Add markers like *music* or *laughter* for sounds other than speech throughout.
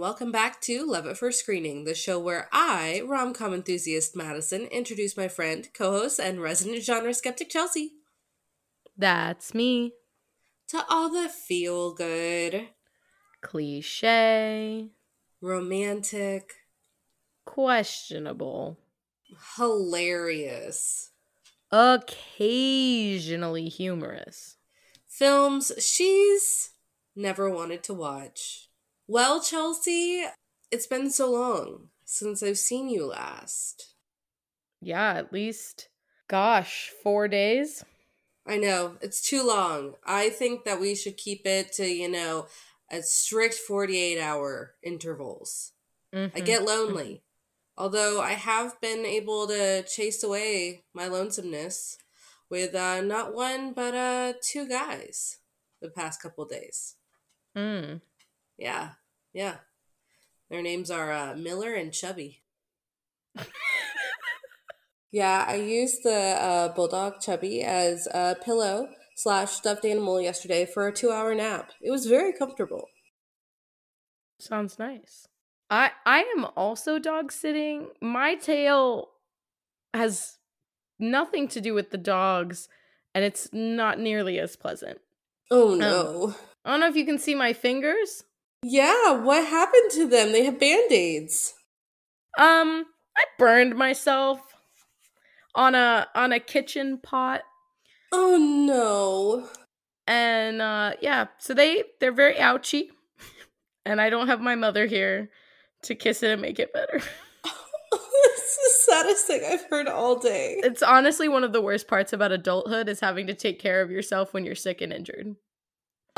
And welcome back to Love at First Screening, the show where I, rom com enthusiast Madison, introduce my friend, co host, and resident genre skeptic Chelsea That's me. to all the feel good, Cliche. romantic, Questionable. hilarious Occasionally humorous. films she's never wanted to watch. Well, Chelsea, it's been so long since I've seen you last. Yeah, at least, gosh, four days? I know, it's too long. I think that we should keep it to, you know, a strict 48 hour intervals. I Mhm. get lonely. Although I have been able to chase away my lonesomeness with uh, not one, but uh, two guys the past couple days. Mm. Yeah, yeah. Their names are uh, Miller and Chubby. *laughs* Yeah, I used the uh, bulldog Chubby as a pillow slash stuffed animal yesterday for a two hour nap. It was very comfortable. Sounds nice. I I am also dog sitting. My tail has nothing to do with the dogs, and it's not nearly as pleasant. Oh no. I don't know if you can see my fingers. Yeah, what happened to them? They have band aids. Um, I burned myself on a on a kitchen pot Oh no. and uh yeah, so they they're very ouchy. *laughs* And I don't have my mother here to kiss it and make it better. *laughs* *laughs* this is the saddest thing I've heard all day. It's honestly one of the worst parts about adulthood is having to take care of yourself when you're sick and injured.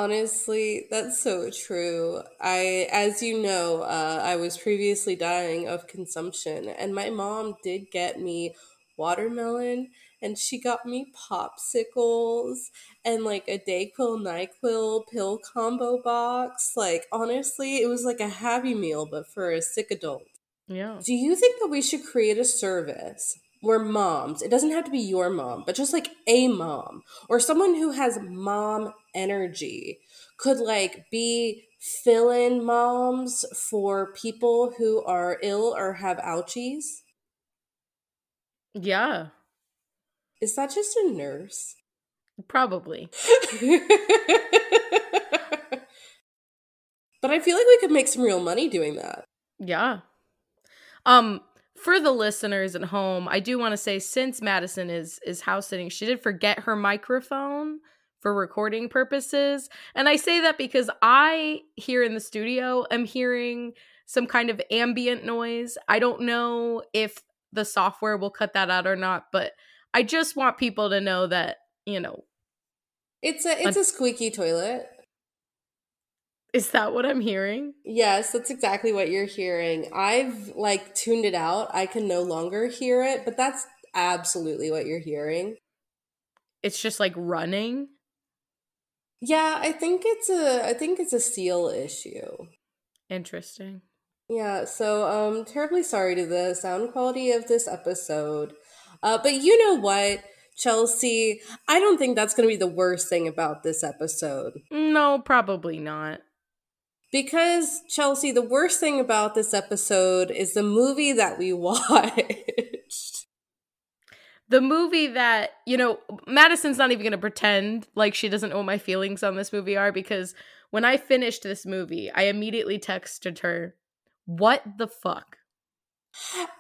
Honestly, that's so true. I, as you know, uh, I was previously dying of consumption, and my mom did get me watermelon, and she got me popsicles and like a Dayquil Nyquil pill combo box. Like, honestly, it was like a happy meal, but for a sick adult. Yeah. Do you think that we should create a service where moms, it doesn't have to be your mom, but just like a mom or someone who has mom energy could like be fill in moms for people who are ill or have ouchies? Yeah. Is that just a nurse? Probably. *laughs* but I feel like we could make some real money doing that. Yeah. Um for the listeners at home, I do want to say since Madison is is house sitting, she did forget her microphone for recording purposes. And I say that because I here in the studio am hearing some kind of ambient noise. I don't know if the software will cut that out or not, but I just want people to know that, you know, It's a it's a squeaky toilet. is that what I'm hearing? Yes, that's exactly what you're hearing. I've like tuned it out. I can no longer hear it, but that's absolutely what you're hearing. It's just like running. Yeah, I think it's a I think it's a seal issue. Interesting. Yeah, so um terribly sorry to the sound quality of this episode. Uh but you know what, Chelsea, I don't think that's going to be the worst thing about this episode. No, probably not. Because Chelsea, the worst thing about this episode is the movie that we *laughs* watched. The movie that you know madison's not even going to pretend like she doesn't know what my feelings on this movie are because when i finished this movie i immediately texted her what the fuck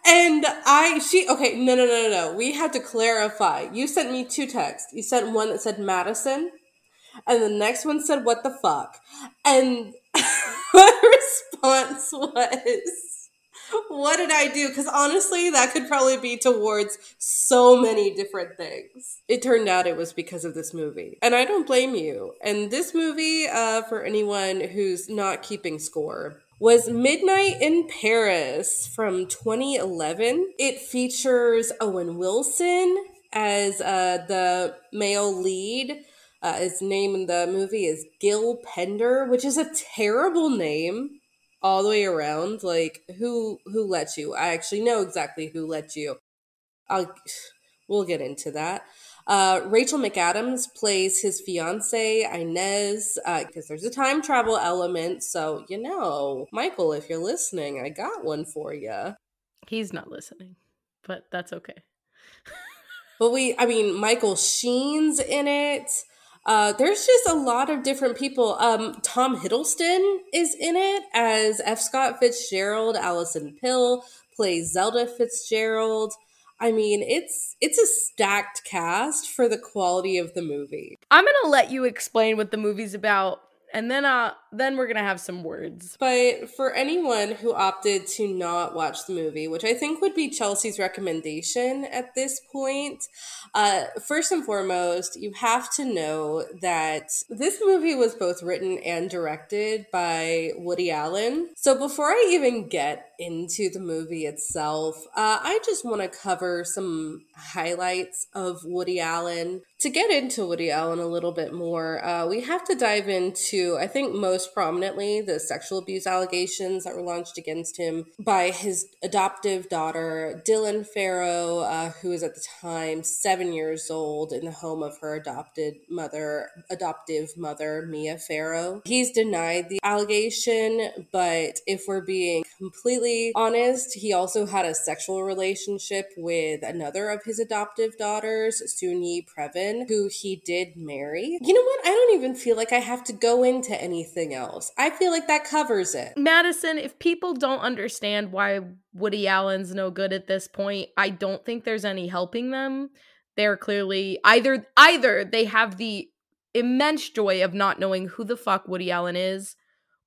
And I, she, okay, no, no, no, no, no. We had to clarify. You sent me two texts. You sent one that said Madison, and the next one said, What the fuck? And *laughs* my response was, What did I do? Because honestly, that could probably be towards so many different things. It turned out it was because of this movie. And I don't blame you. And this movie, uh, for anyone who's not keeping score, was Midnight in Paris from 2011. It features Owen Wilson as uh, the male lead. Uh, his name in the movie is Gil Pender, which is a terrible name all the way around. Like who who let you? I actually know exactly who let you. I'll *sighs* we'll get into that. Uh, Rachel McAdams plays his fiance Inez because uh, there's a time travel element. So you know, Michael, if you're listening, I got one for you. He's not listening, but that's okay. *laughs* but we, I mean, Michael Sheen's in it. Uh, there's just a lot of different people. Um, Tom Hiddleston is in it as F. Scott Fitzgerald. Alison Pill plays Zelda Fitzgerald. I mean, it's it's a stacked cast for the quality of the movie. I'm gonna let you explain what the movie's about and then uh then we're gonna have some words. But for anyone who opted to not watch the movie which i think would be chelsea's recommendation at this point uh first and foremost you have to know that this movie was both written and directed by woody allen. So before i even get into the movie itself uh, i just want to cover some highlights of woody allen. To get into woody allen a little bit more uh, we have to dive into I think, most prominently the sexual abuse allegations that were launched against him by his adoptive daughter, Dylan Farrow, uh, who was at the time seven years old in the home of her adopted mother, adoptive mother, Mia Farrow. He's denied the allegation, but if we're being completely honest, he also had a sexual relationship with another of his adoptive daughters, Soon-Yi Previn, who he did marry. You know what? I don't even feel like I have to go into anything else. I feel like that covers it. Madison, if people don't understand why Woody Allen's no good at this point, I don't think there's any helping them. They're clearly either either they have the immense joy of not knowing who the fuck Woody Allen is,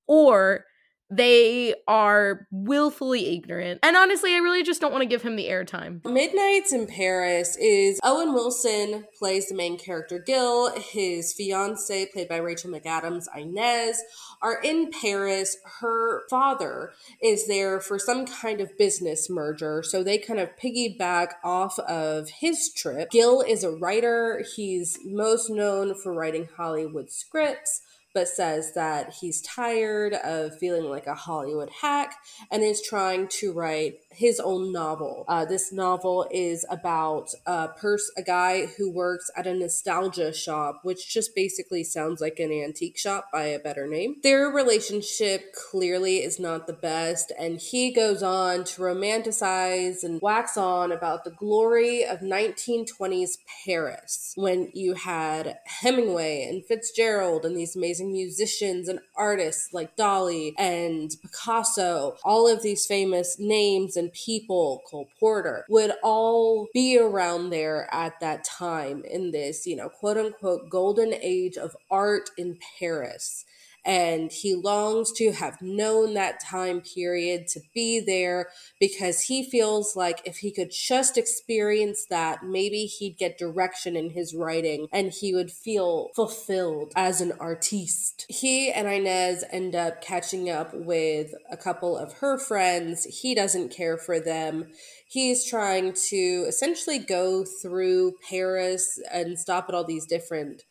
or they are willfully ignorant. And honestly, I really just don't want to give him the airtime. Midnights in Paris is Owen Wilson plays the main character Gil. His fiance, played by Rachel McAdams, Inez, are in Paris. Her father is there for some kind of business merger. So they kind of piggyback off of his trip. Gil is a writer. He's most known for writing Hollywood scripts but says that he's tired of feeling like a Hollywood hack and is trying to write his own novel. Uh, this novel is about a pers- a guy who works at a nostalgia shop, which just basically sounds like an antique shop by a better name. Their relationship clearly is not the best, and he goes on to romanticize and wax on about the glory of 1920s Paris when you had Hemingway and Fitzgerald and these amazing musicians and artists like Dali and Picasso, all of these famous names and people, Cole Porter, would all be around there at that time in this, you know, quote unquote golden age of art in Paris and he longs to have known that time period to be there because he feels like if he could just experience that, maybe he'd get direction in his writing and he would feel fulfilled as an artiste. He and Inez end up catching up with a couple of her friends. He doesn't care for them he's trying to essentially go through Paris and stop at all these different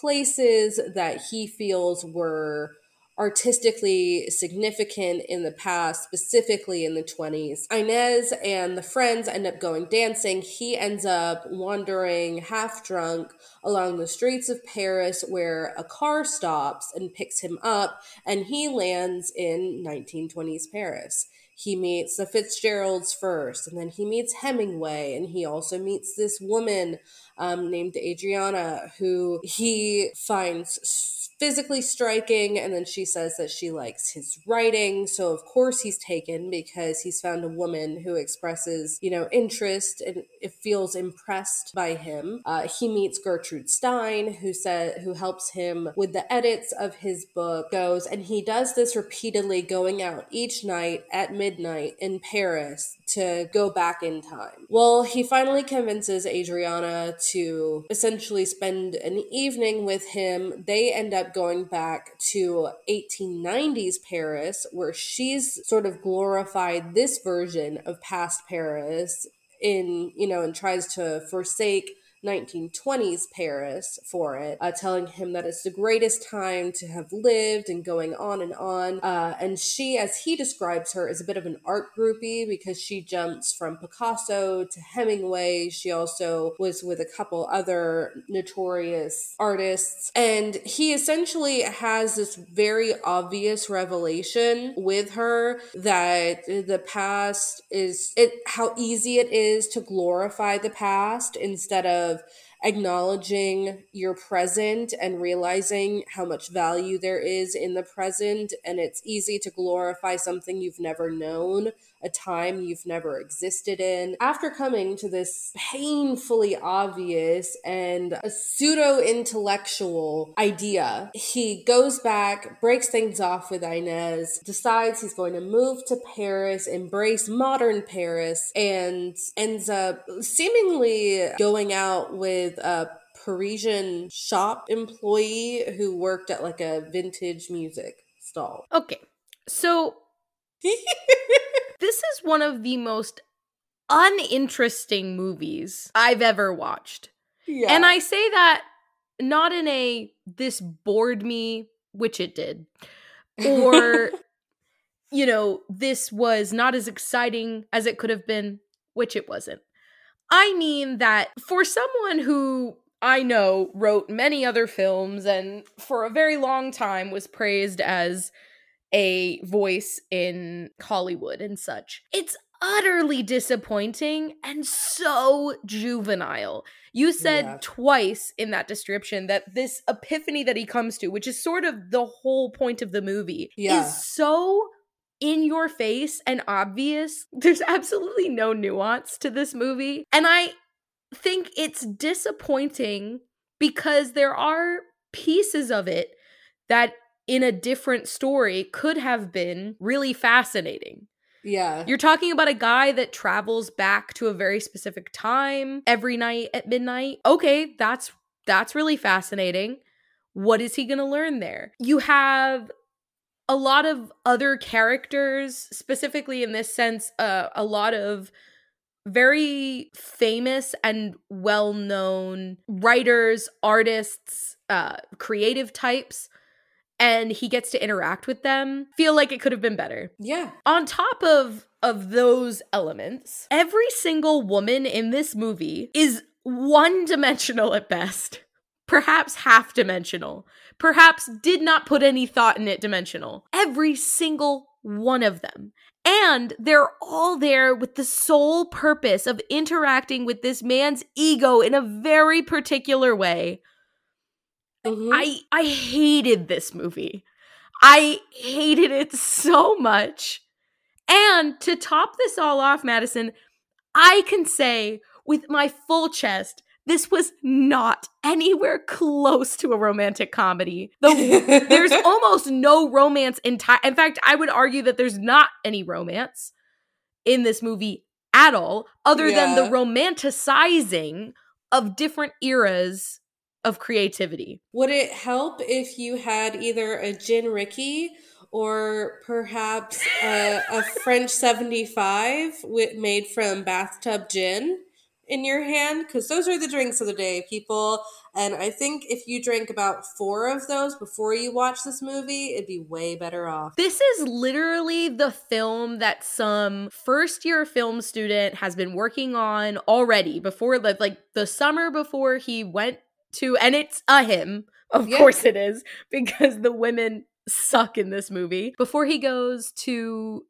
places that he feels were artistically significant in the past, specifically in the 20s. Inez and the friends end up going dancing. He ends up wandering half drunk along the streets of Paris where a car stops and picks him up, and he lands in 1920s Paris he meets the Fitzgeralds first, and then he meets Hemingway, and he also meets this woman um, named Adriana who he finds physically striking and then she says that she likes his writing. So of course he's taken because he's found a woman who expresses you know interest and feels impressed by him. Uh, he meets gertrude stein who said who helps him with the edits of his book goes and he does this repeatedly going out each night at midnight in paris to go back in time. Well he finally convinces adriana to essentially spend an evening with him. They end up going back to 1890s Paris, where she's sort of glorified this version of past Paris in, you know, and tries to forsake 1920s Paris for it, uh, telling him that it's the greatest time to have lived and going on and on. Uh, and she, as he describes her, is a bit of an art groupie because she jumps from Picasso to Hemingway. She also was with a couple other notorious artists. And he essentially has this very obvious revelation with her that the past is it how easy it is to glorify the past instead of of acknowledging your present and realizing how much value there is in the present. And it's easy to glorify something you've never known a time you've never existed in. After coming to this painfully obvious and a pseudo intellectual idea, he goes back, breaks things off with Inez, decides he's going to move to Paris, embrace modern Paris, and ends up seemingly going out with a Parisian shop employee who worked at like a vintage music stall. Okay. So *laughs* this is one of the most uninteresting movies I've ever watched. Yeah. And I say that not in a this bored me, which it did, or *laughs* you know, this was not as exciting as it could have been, which it wasn't. I mean that for someone who I know wrote many other films and for a very long time was praised as a voice in Hollywood and such. It's utterly disappointing and so juvenile. You said yeah. twice in that description that this epiphany that he comes to, which is sort of the whole point of the movie, yeah. is so in your face and obvious. *laughs* There's absolutely no nuance to this movie. And I think it's disappointing because there are pieces of it that in a different story could have been really fascinating. Yeah. You're talking about a guy that travels back to a very specific time every night at midnight. Okay, that's that's really fascinating. What is he going to learn there? You have a lot of other characters, specifically in this sense, uh, a lot of very famous and well known writers, artists, uh, creative types and he gets to interact with them feel like it could have been better. Yeah. On top of of those elements every single woman in this movie is one dimensional at best. Perhaps half dimensional perhaps did not put any thought in it dimensional. Every single one of them. And they're all there with the sole purpose of interacting with this man's ego in a very particular way Mm-hmm. I I hated this movie. I hated it so much. And to top this all off, Madison, I can say with my full chest, this was not anywhere close to a romantic comedy. The, there's *laughs* almost no romance in ti- In fact, I would argue that there's not any romance in this movie at all, other yeah. than the romanticizing of different eras of creativity. Would it help if you had either a gin Rickey or perhaps a, a French 75 with, made from bathtub gin in your hand? Because those are the drinks of the day, people. And I think if you drank about four of those before you watch this movie, it'd be way better off. This is literally the film that some first year film student has been working on already before the like the summer before he went to and it's a him. Of course it is because the women suck in this movie. Before he goes to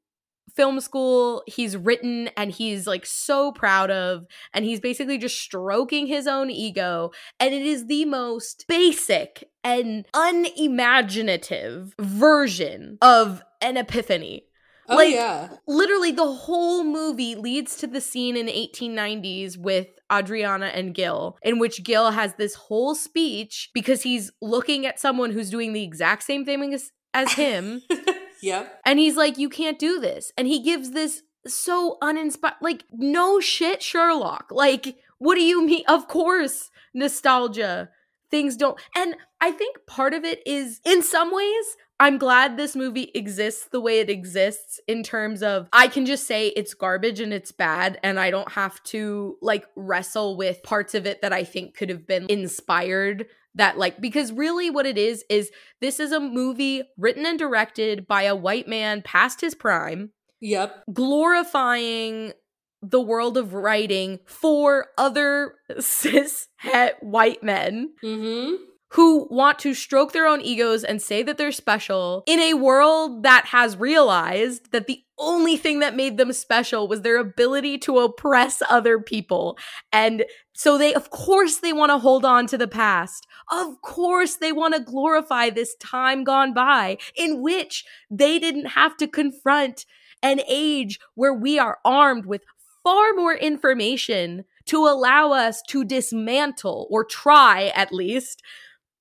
film school he's written and he's like so proud of and he's basically just stroking his own ego and it is the most basic and unimaginative version of an epiphany Oh, like, yeah. Literally, the whole movie leads to the scene in 1890s with Adriana and Gil, in which Gil has this whole speech because he's looking at someone who's doing the exact same thing as, as him. *laughs* yep. And he's like, You can't do this. And he gives this so uninspired, like, no shit, Sherlock. Like, what do you *laughs* mean? Of course, nostalgia. Things don't. And I think part of it is, in some ways, I'm glad this movie exists the way it exists in terms of I can just say it's garbage and it's bad and I don't have to like wrestle with parts of it that I think could have been inspired that like because really what it is is this is a movie written and directed by a white man past his prime. Yep. Glorifying the world of writing for other *laughs* cis het white men. Mm-hmm who want to stroke their own egos and say that they're special in a world that has realized that the only thing that made them special was their ability to oppress other people. And so they, of course, they want to hold on to the past. Of course, they want to glorify this time gone by in which they didn't have to confront an age where we are armed with far more information to allow us to dismantle or try at least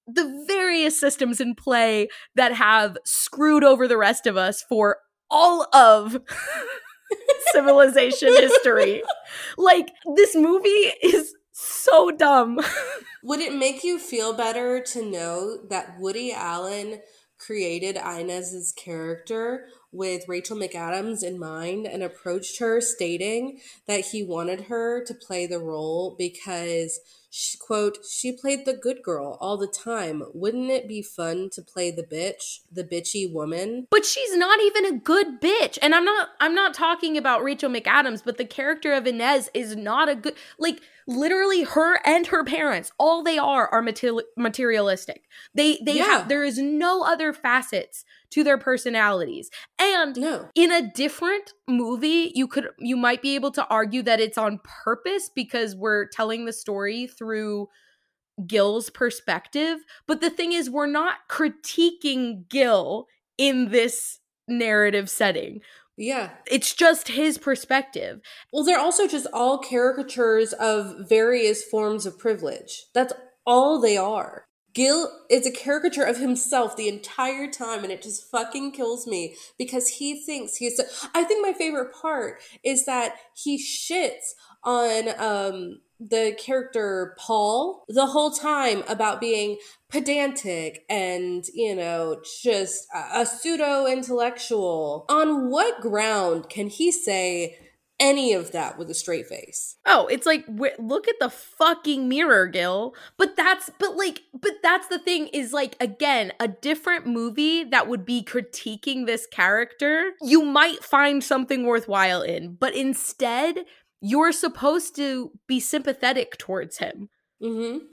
the various systems in play that have screwed over the rest of us for all of *laughs* civilization history. Like, this movie is so dumb. *laughs* Would it make you feel better to know that Woody Allen created Inez's character with Rachel McAdams in mind and approached her stating that he wanted her to play the role because she, quote, she played the good girl all the time. Wouldn't it be fun to play the bitch, the bitchy woman? But she's not even a good bitch. And I'm not I'm not talking about Rachel McAdams, but the character of Inez is not a good like literally her and her parents all they are are materialistic they they yeah. have there is no other facets to their personalities and no. in a different movie you could you might be able to argue that it's on purpose because we're telling the story through Gil's perspective but the thing is we're not critiquing Gil in this narrative setting yeah. It's just his perspective. Well, they're also just all caricatures of various forms of privilege. That's all they are. Gil is a caricature of himself the entire time, and it just fucking kills me because he thinks he's. I think my favorite part is that he shits on um the character Paul the whole time about being pedantic and, you know, just a, a pseudo intellectual. On what ground can he say any of that with a straight face. Oh, it's like look at the fucking mirror, Gil. But that's but like but that's the thing is like again, a different movie that would be critiquing this character, you might find something worthwhile in. But instead, you're supposed to be sympathetic towards him. Mm-hmm.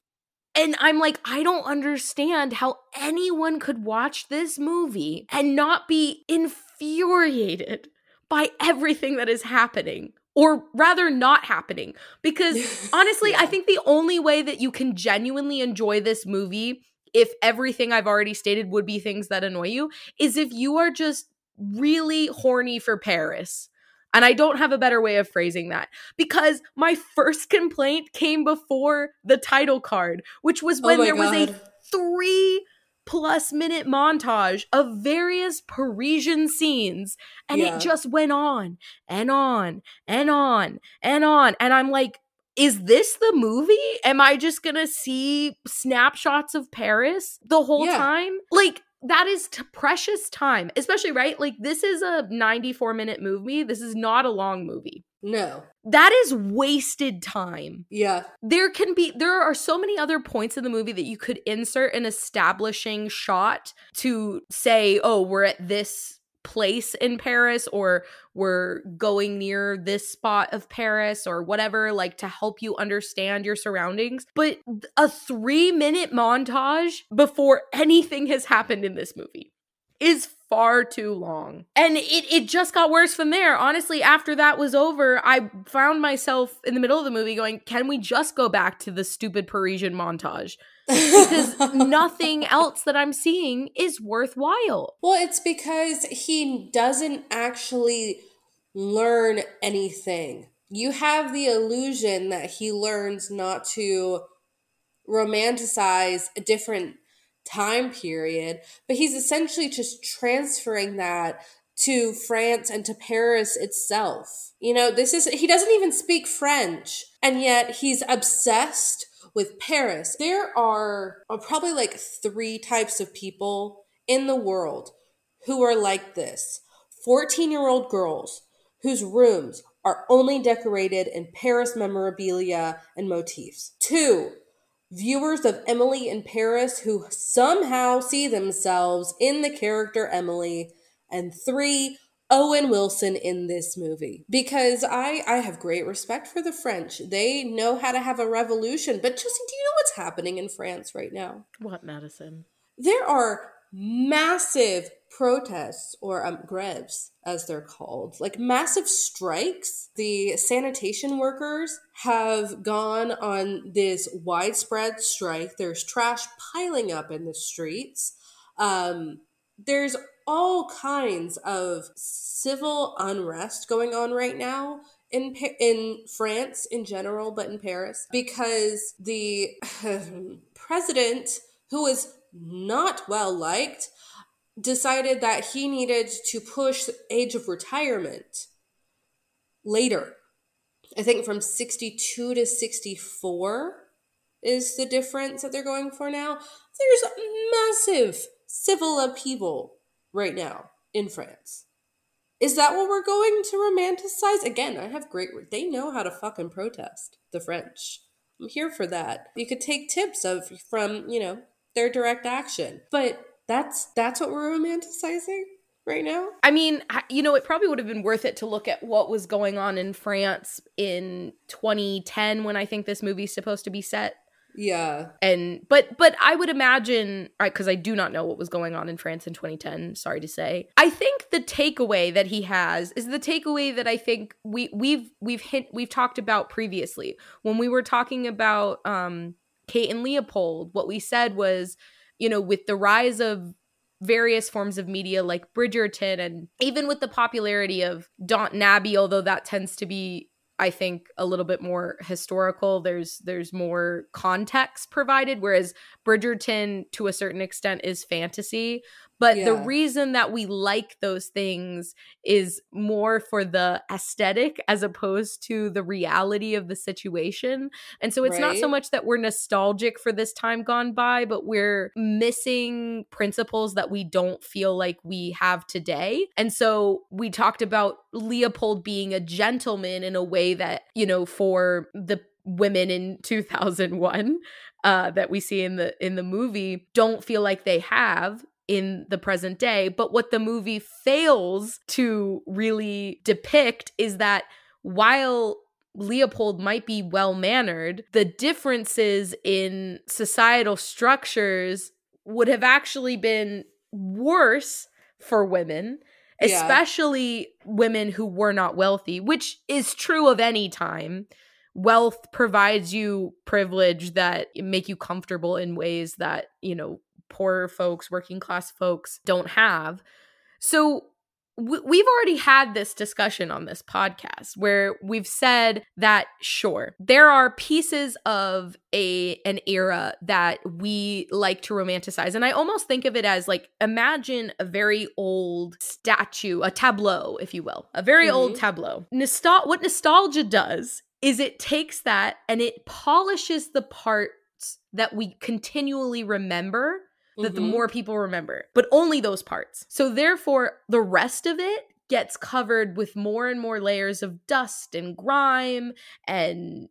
And I'm like, I don't understand how anyone could watch this movie and not be infuriated by everything that is happening. Or rather, not happening. Because *laughs* honestly, yeah. I think the only way that you can genuinely enjoy this movie, if everything I've already stated would be things that annoy you, is if you are just really horny for Paris and I don't have a better way of phrasing that because my first *laughs* complaint came before the title card, which was oh when oh there God. was a three plus minute montage of various Parisian scenes. And yeah. it just went on and on and on and on. And I'm like, is this the movie? Am I just gonna see snapshots of Paris the whole yeah. time? Like, that is t- precious time, especially right. Like this is a 94 minute movie. This is not a long movie. No. That is wasted time. Yeah. There can be there are so many other points in the movie that you could insert an establishing shot to say, "Oh, we're at this place in Paris or we're going near this spot of Paris or whatever, like to help you understand your surroundings. But a three minute montage before anything has happened in this movie is far too long. And it, it just got worse from there. Honestly, after that was over, I found myself in the middle of the movie going, can we just go back to the stupid Parisian montage? because *laughs* nothing else that I'm seeing is worthwhile. Well, it's because he doesn't actually learn anything. You have the illusion that he learns not to romanticize a different time period, but he's essentially just transferring that to France and to Paris itself. You know, this is, he doesn't even speak French, and yet he's obsessed with Paris. There are probably like three types of people in the world who are like this 14 year old girls whose rooms are only decorated in Paris memorabilia and motifs. Two, viewers of Emily in Paris who somehow see themselves in the character Emily. And three, Owen Wilson in this movie because I I have great respect for the French. They know how to have a revolution. But Justin, do you know what's happening in France right now? What Madison? There are massive protests or um, greves as they're called. Like massive strikes. The sanitation workers have gone on this widespread strike. There's trash piling up in the streets. Um, there's all kinds of civil unrest going on right now in in France in general, but in Paris because the *laughs* president, who was not well liked, decided that he needed to push age of retirement later. I think from 62 to 64 is the difference that they're going for now. There's massive civil upheaval right now in France. Is that what we're going to romanticize? Again, I have great. They know how to fucking protest. The French. I'm here for that. You could take tips of from you know their direct action, but that's that's what we're romanticizing right now. I mean, you know, it probably would have been worth it to look at what was going on in France in 2010 when I think this movie's supposed to be set. Yeah. And but but I would imagine because I do not know what was going on in France in 2010, sorry to say. I think the takeaway that he has is the takeaway that I think we we've we've hit we've talked about previously. When we were talking about um Kate and Leopold, what we said was, you know, with the rise of various forms of media like Bridgerton and even with the popularity of Downton Abbey, although that tends to be I think a little bit more historical. There's there's more context provided, whereas Bridgerton to a certain extent is fantasy. But yeah. the reason that we like those things is more for the aesthetic as opposed to the reality of the situation. And so it's right. not so much that we're nostalgic for this time gone by, but we're missing principles that we don't feel like we have today. And so we talked about Leopold being a gentleman in a way that, you know, for the women in 2001 uh, that we see in the in the movie don't feel like they have in the present day. But what the movie fails to really depict is that while Leopold might be well mannered, the differences in societal structures would have actually been worse for women, especially yeah. women who were not wealthy, which is true of any time. Wealth provides you privilege that make you comfortable in ways that, you know, poor folks, working class folks don't have. So we've already had this discussion on this podcast where we've said that sure there are pieces of a an era that we like to romanticize and i almost think of it as like imagine a very old statue a tableau if you will a very mm-hmm. old tableau Nostal- what nostalgia does is it takes that and it polishes the parts that we continually remember that mm-hmm. the more people remember, but only those parts. So therefore, the rest of it gets covered with more and more layers of dust and grime and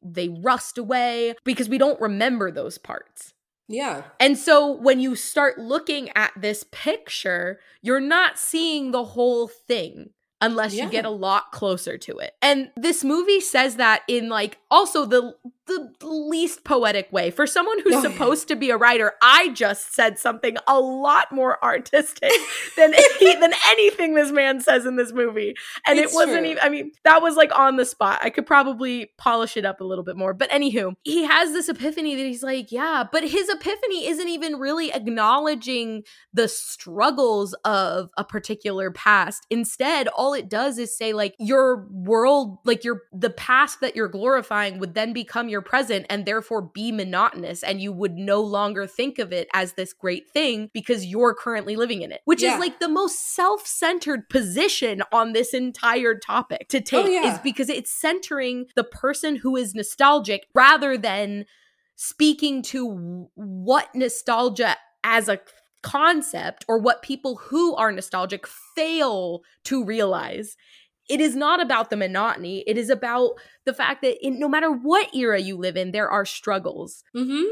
they rust away because we don't remember those parts. Yeah. And so when you start looking at this picture, you're not seeing the whole thing unless yeah. you get a lot closer to it. And this movie says that in like also the the least poetic way. For someone who's oh, supposed yeah. to be a writer, I just said something a lot more artistic *laughs* than any, than anything this man says in this movie. And it's it wasn't true. even I mean, that was like on the spot. I could probably polish it up a little bit more. But anywho, he has this epiphany that he's like, yeah, but his epiphany isn't even really acknowledging the struggles of a particular past. Instead, all it does is say like your world, like your the past that you're glorifying would then become your present and therefore be monotonous and you would no longer think of it as this great thing because you're currently living in it, which yeah. is like the most self-centered position on this entire topic to oh, take oh, yeah. is because it's centering the person who is nostalgic rather than speaking to what nostalgia as a concept or what people who are nostalgic fail to realize it is not about the monotony. It is about the fact that in, no matter what era you live in, there are struggles. Mm-hmm.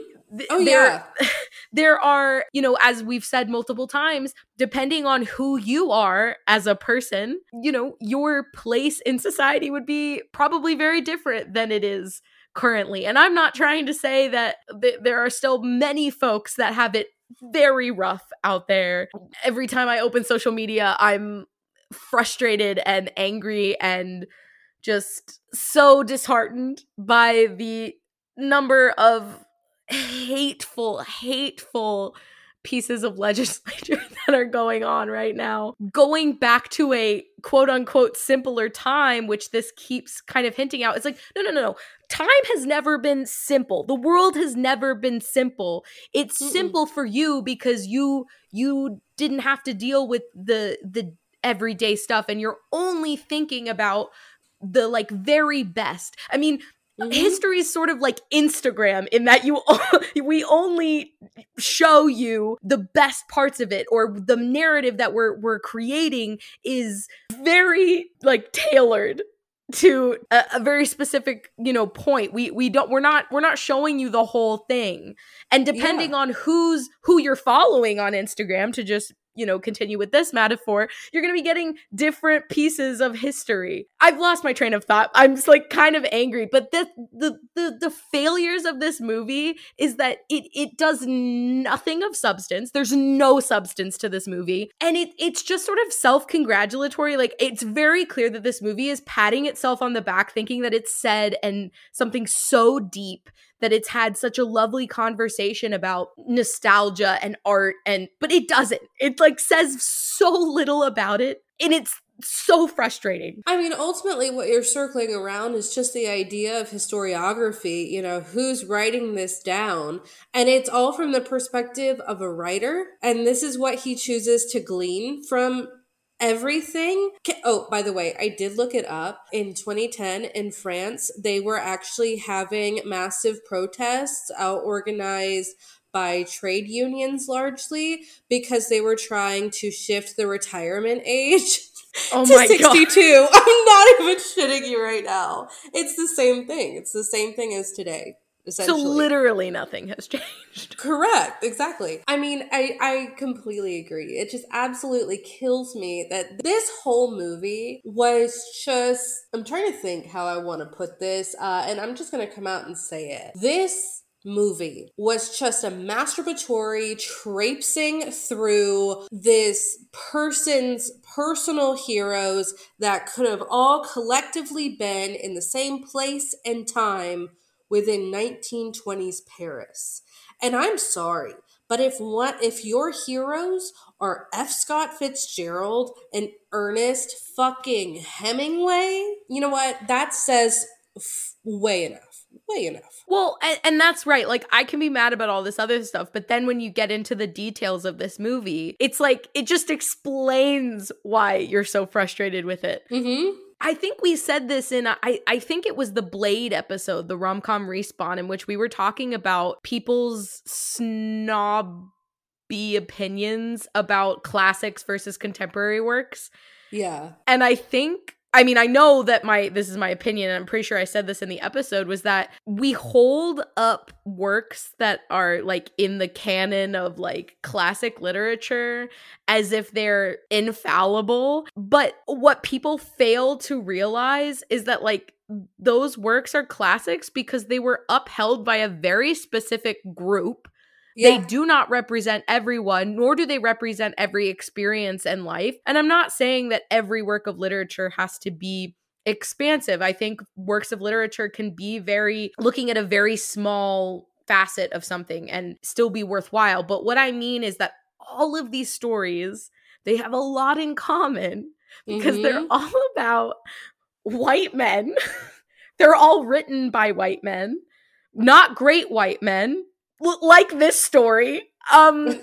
Oh there, yeah. *laughs* there are, you know, as we've said multiple times, depending on who you are as a person, you know, your place in society would be probably very different than it is currently. And I'm not trying to say that th- there are still many folks that have it very rough out there. Every time I open social media, I'm frustrated and angry and just so disheartened by the number of hateful, hateful pieces of *laughs* legislature *laughs* that are going on right now. Going back to a quote unquote simpler time, which this keeps kind of hinting out. It's like, no, no, no, no. Time has never been simple. The world has never been simple. It's Mm-mm. simple for you because you you didn't have to deal with the the everyday stuff and you're only thinking about the like very best. I mean, Mm-hmm. history is sort of like Instagram in that you *laughs* we only show you the best parts of it or the narrative that we're we're creating is very like tailored to a, a, very specific you know point we we don't we're not we're not showing you the whole thing and depending yeah. on who's who you're following on instagram to just you know, continue with this metaphor, you're going to be getting different pieces of history. I've lost my train of thought. I'm just like kind of angry, but the the the, the failures of this movie is that it it does nothing of substance. There's no substance to this movie, and it it's just sort of self-congratulatory. Like it's very clear that this movie is patting itself on the back thinking that it's said and something so deep that it's had such a lovely conversation about nostalgia and art and but it doesn't it like says so little about it and it's so frustrating. I mean, ultimately, what you're circling around is just the idea of historiography. You know, who's writing this down? And it's all from the perspective of a writer. And this is what he chooses to glean from everything. Oh, by the way, I did look it up. In 2010 in France, they were actually having massive protests out organized by trade unions largely because they were trying to shift the retirement age. Oh *laughs* to my 62. God. *laughs* I'm not even shitting you right now. It's the same thing. It's the same thing as today. So literally nothing has *laughs* changed. Correct, exactly. I mean, I I completely agree. It just absolutely kills me that this whole movie was just I'm trying to think how I want to put this uh and I'm just going to come out and say it. This movie was just a masturbatory traipsing through this person's personal heroes that could have all collectively been in the same place and time within 1920s Paris. And I'm sorry, but if what if your heroes are F. Scott Fitzgerald and Ernest fucking Hemingway, you know what? That says f- way enough. Way enough. Well, and, and, that's right. Like, I can be mad about all this other stuff, but then when you get into the details of this movie, it's like it just explains why you're so frustrated with it. Mm-hmm. I think we said this in I I think it was the Blade episode, the rom com respawn, in which we were talking about people's snobby opinions about classics versus contemporary works. Yeah. And I think I mean, I know that my this is my opinion, and I'm pretty sure I said this in the episode, was that we hold up works that are like in the canon of like classic literature as if they're infallible. But what people fail to realize is that like those works are classics because they were upheld by a very specific group yeah. They do not represent everyone, nor do they represent every experience in life. And I'm not saying that every work of literature has to be expansive. I think works of literature can be very looking at a very small facet of something and still be worthwhile. But what I mean is that all of these stories, they have a lot in common because mm-hmm. they're all *laughs* about white men. *laughs* they're all written by white men, not great white men, like this story. Um *laughs*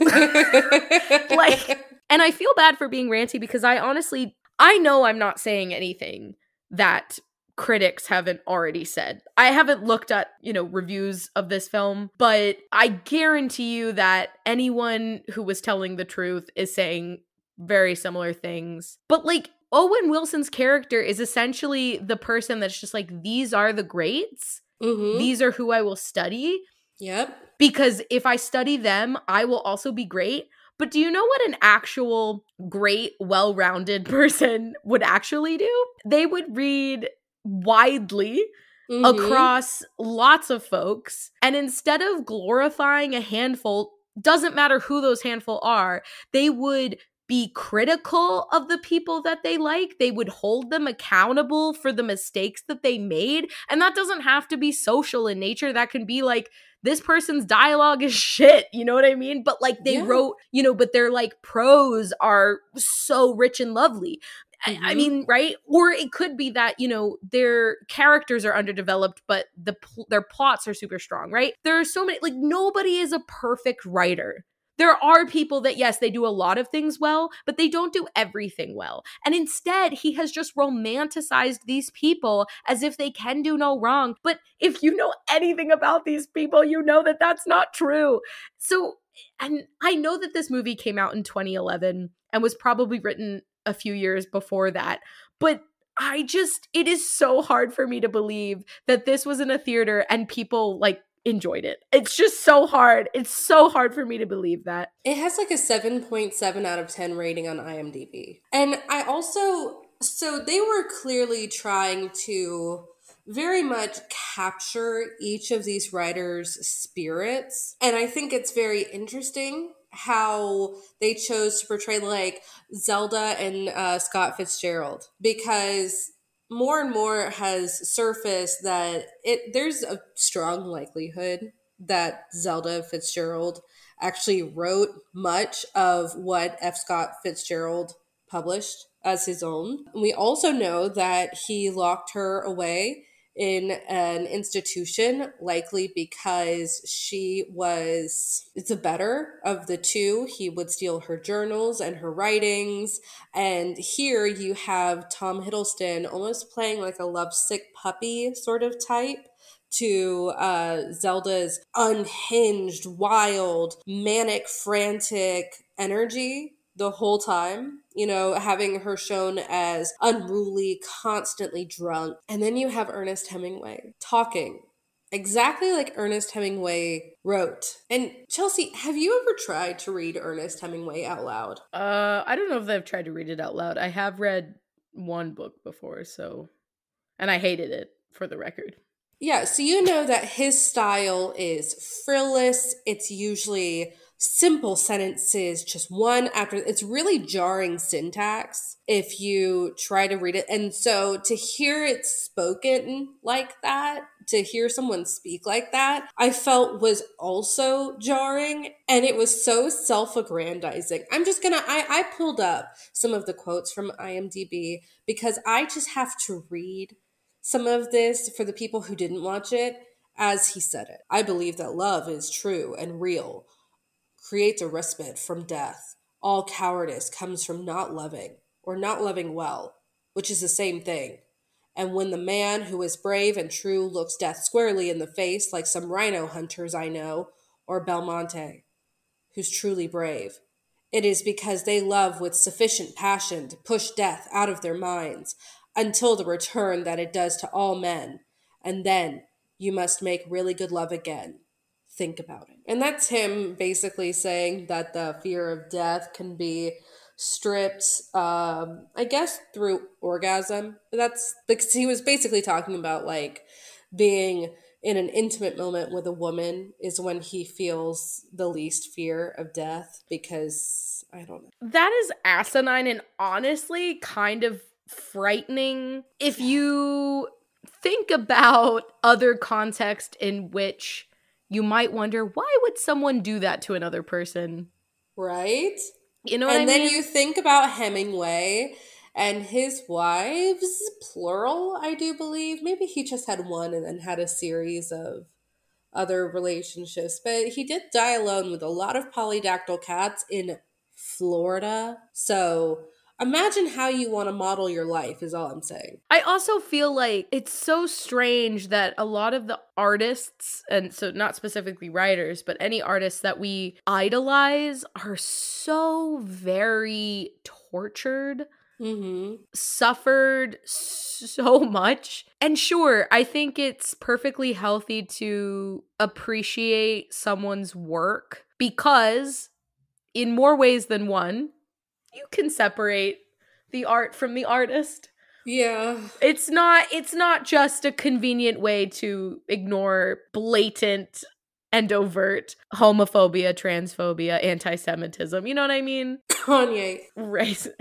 like and I feel bad for being ranty because I honestly I know I'm not saying anything that critics haven't already said. I haven't looked at, you know, reviews of this film, but I guarantee you that anyone who was telling the truth is saying very similar things. But like Owen Wilson's character is essentially the person that's just like, these are the greats. Mm-hmm. These are who I will study. Yep. Because if I study them, I will also be great. But do you know what an actual great, well rounded *laughs* person would actually do? They would read widely Mhm. across lots of folks. And instead of glorifying a handful, doesn't matter who those handful are, they would be critical of the people that they like. They would hold them accountable for the mistakes that they made. And that doesn't have to be social in nature. That can be like, this person's dialogue is shit. You know what I mean? But like they Yeah. wrote, you know, but their like prose are so rich and lovely. I- I Mhm. mean, right? Or it could be that you know their characters are underdeveloped, but the pl- their plots are super strong, right? There are so many. Like nobody is a perfect writer. There are people that yes, they do a lot of things well, but they don't do everything well. And instead, he has just romanticized these people as if they can do no wrong. But if you know anything about these people, you know that that's not true. So, and I know that this movie came out in 2011 and was probably written a few years before that. But I just, it is so hard for me to believe that this was in a theater and people like enjoyed it. It's just so hard. It's so hard for me to believe that. It has like a 7.7 out of 10 rating on IMDb. And I also, so they were clearly trying to very much capture each of these writers' spirits. And I think it's very interesting how they chose to portray like Zelda and uh, Scott Fitzgerald because more and more has surfaced that it there's a strong likelihood that Zelda Fitzgerald actually wrote much of what F. Scott Fitzgerald published as his own. We also know that he locked her away in an institution, likely because she was the better of the two. He would steal her journals and her writings. And here you have Tom Hiddleston almost playing like a lovesick puppy sort of type to uh, Zelda's unhinged, wild, manic, frantic energy the whole time. You know, having her shown as unruly, constantly drunk. And then you have Ernest Hemingway talking exactly like Ernest Hemingway wrote. And Chelsea, have you ever tried to read Ernest Hemingway out loud? Uh, I don't know if I've tried to read it out loud. I have read one book before, so, and I hated it for the record. Yeah, so you know that his style is frivolous. It's usually simple sentences, just one after. It's really jarring syntax if you try to read it. And so to hear it spoken like that, to hear someone speak like that, I felt was also jarring. And it was so self aggrandizing. I'm just gonna, I, I pulled up some of the quotes from IMDb because I just have to read some of this for the people who didn't watch it as he said it. I believe that love is true and real, creates a respite from death. All cowardice comes from not loving or not loving well, which is the same thing. And when the man who is brave and true looks death squarely in the face, like some rhino hunters I know, or Belmonte, who's truly brave, it is because they love with sufficient passion to push death out of their minds until the return that it does to all men. And then you must make really good love again. Think about it. And that's him basically saying that the fear of death can be stripped, um, I guess, through orgasm. That's because he was basically talking about like being in an intimate moment with a woman is when he feels the least fear of death because I don't know. That is asinine and honestly kind of frightening if you think about other context in which you might wonder why would someone do that to another person Right? you know what and i then mean you think about Hemingway and his wives, plural, I do believe. Maybe he just had one and then had a series of other relationships. But he did die alone with a lot of polydactyl cats in Florida. So imagine how you want to model your life is all i'm saying I also feel like it's so strange that a lot of the artists, and so not specifically writers, but any artists that we idolize are so very tortured, mm-hmm suffered so *laughs* much. And sure, I think it's perfectly healthy to appreciate someone's work because, in more ways than one, you can separate the art from the artist. Yeah. It's not it's not just a convenient way to ignore blatant and overt homophobia transphobia anti-semitism. You know what i mean? *coughs* Kanye. Race *laughs*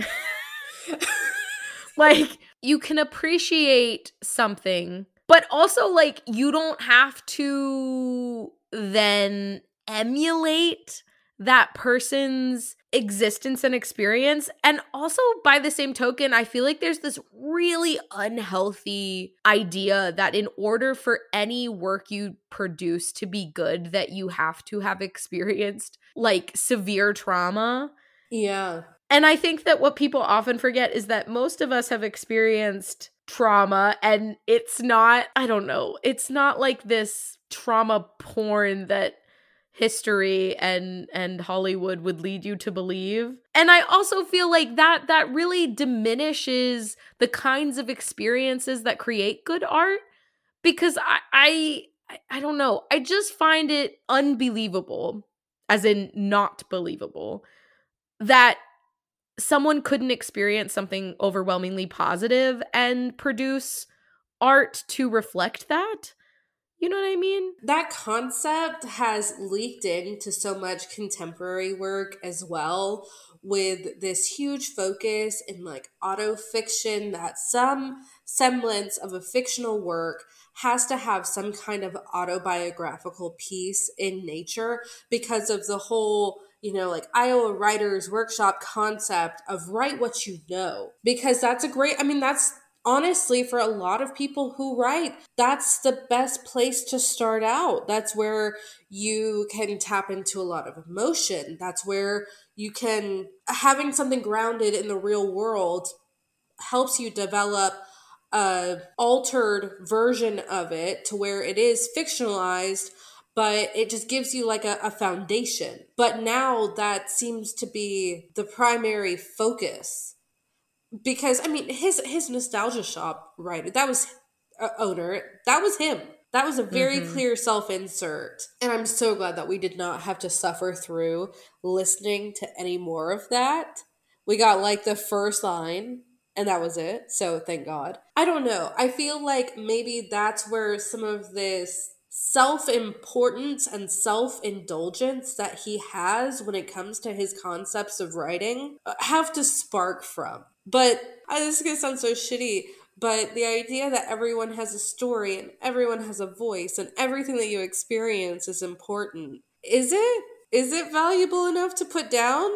*laughs* like you can appreciate something but also like you don't have to then emulate that person's existence and experience. And also, by the same token, I feel like there's this really unhealthy idea that in order for any work you produce to be good, that you have to have experienced like severe trauma. yeah And I think that what people often forget is that most of us have experienced trauma and it's not, I don't know, it's not like this trauma porn that history and and Hollywood would lead you to believe. And I also feel like that that really diminishes the kinds of experiences that create good art because I I I- don't know. I just find it unbelievable as in not believable that someone couldn't experience something overwhelmingly positive and produce art to reflect that. You know what I mean? that concept has leaked into so much contemporary work as well with this huge focus in like auto fiction that some semblance of a fictional work has to have some kind of autobiographical piece in nature because of the whole you know like iowa writers workshop concept of write what you know because that's a great i mean that's honestly for a lot of people who write that's the best place to start out. That's where you can tap into a lot of emotion. That's where you can having something grounded in the real world helps you develop a altered version of it to where it is fictionalized but it just gives you like a, a foundation. But now that seems to be the primary focus because I mean his his nostalgia shop writer that was uh, owner that was him. That was a very Mhm. clear self insert and I'm so glad that we did not have to suffer through listening to any more of that. We got like the first line and that was it. So thank God. I don't know. I feel like maybe that's where some of this self importance and self indulgence that he has when it comes to his concepts of writing uh, have to spark from. But uh, this is gonna sound so shitty, but the idea that everyone has a story and everyone has a voice and everything that you experience is important is it? Is it valuable enough to put down?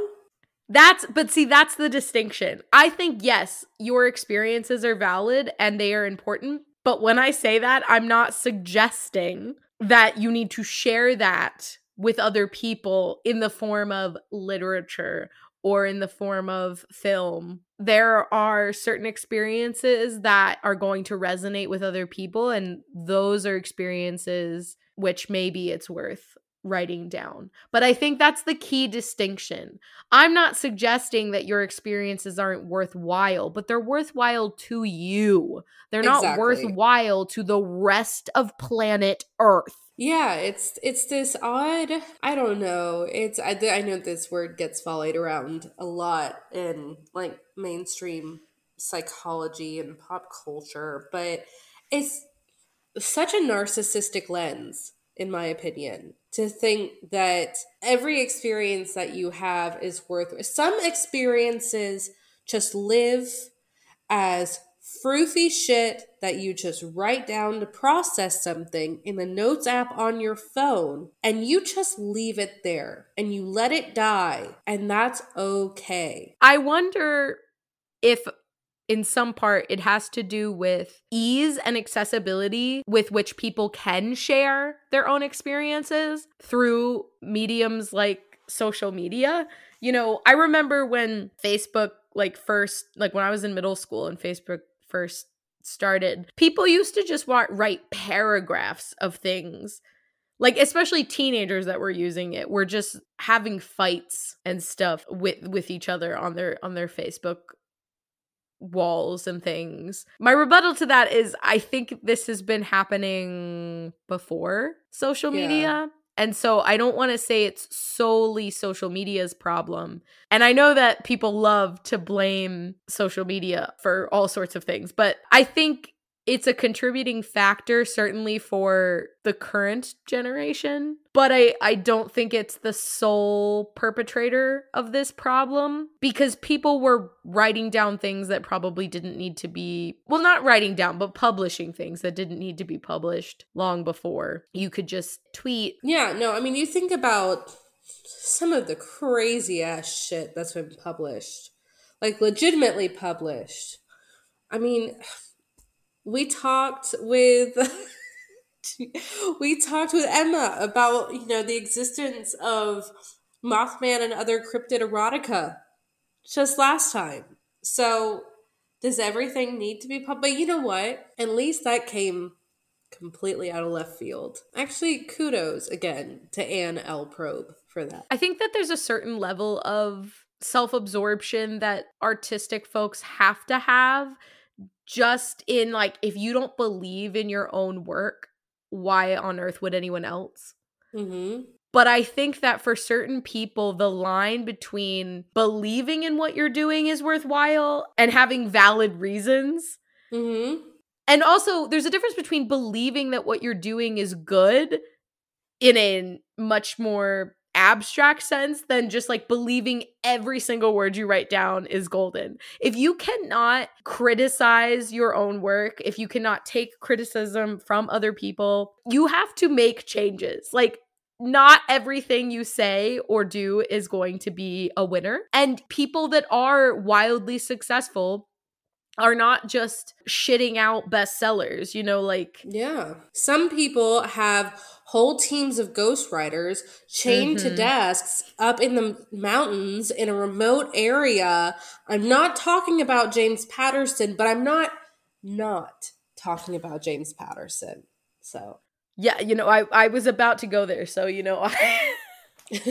That's but see that's the distinction. I think yes, your experiences are valid and they are important, but when I say that, I'm not suggesting that you need to share that with other people in the form of literature or in the form of film. There are certain experiences that are going to resonate with other people and those are experiences which maybe it's worth writing down. But I think that's the key distinction. I'm not suggesting that your experiences aren't worthwhile, but they're worthwhile to you. They're not worthwhile to the rest of planet Earth. Yeah, it's it's this odd. I don't know. It's I, I know this word gets volleyed around a lot in like mainstream psychology and pop culture, but it's such a narcissistic lens, in my opinion, to think that every experience that you have is worth. Some experiences just live as fruity shit that you just write down to process something in the notes app on your phone and you just leave it there and you let it die and that's okay. I wonder if in some part it has to do with ease and accessibility with which people can share their own experiences through mediums like social media. You know, I remember when Facebook like first like when I was in middle school and Facebook first started, people used to just want, write paragraphs of things. Like especially teenagers that were using it were just having fights and stuff with with each other on their on their Facebook walls and things. My rebuttal to that is I think this has been happening before social Yeah. And so I don't want to say it's solely social media's problem. And I know that people love to blame social media for all sorts of things, but I think it's a contributing factor certainly for the current generation but i i don't think it's the sole perpetrator of this problem because people were writing down things that probably didn't need to be well not writing down but publishing things that didn't need to be published long before you could just tweet Yeah, no, I mean, you think about some of the crazy ass shit that's been published, like legitimately published. I mean, we talked with. *laughs* we talked with Emma about you know the existence of Mothman and other cryptid erotica just last time. So does everything need to be public? But you know what? At least that came completely out of left field. Actually, kudos again to Anne L. Probe for that. I think that there's a certain level of self absorption that artistic folks have to have just in like, if you don't believe in your own work, why on earth would anyone else? Mm-hmm. But I think that for certain people, the line between believing in what you're doing is worthwhile and having valid reasons. Mm-hmm. And also, there's a difference between believing that what you're doing is good in a much more abstract sense than just like believing every single word you write down is golden. If you cannot criticize your own work, if you cannot take criticism from other people, you have to make changes. Like, not everything you say or do is going to be a winner. And people that are wildly successful are not just shitting out bestsellers, you know, like Yeah. Some people have whole teams of ghostwriters chained to Mhm. desks up in the mountains in a remote area. I'm not talking about James Patterson, but I'm not not talking about James Patterson. So yeah, you know, I I was about to go there, so you know, *laughs* I *laughs*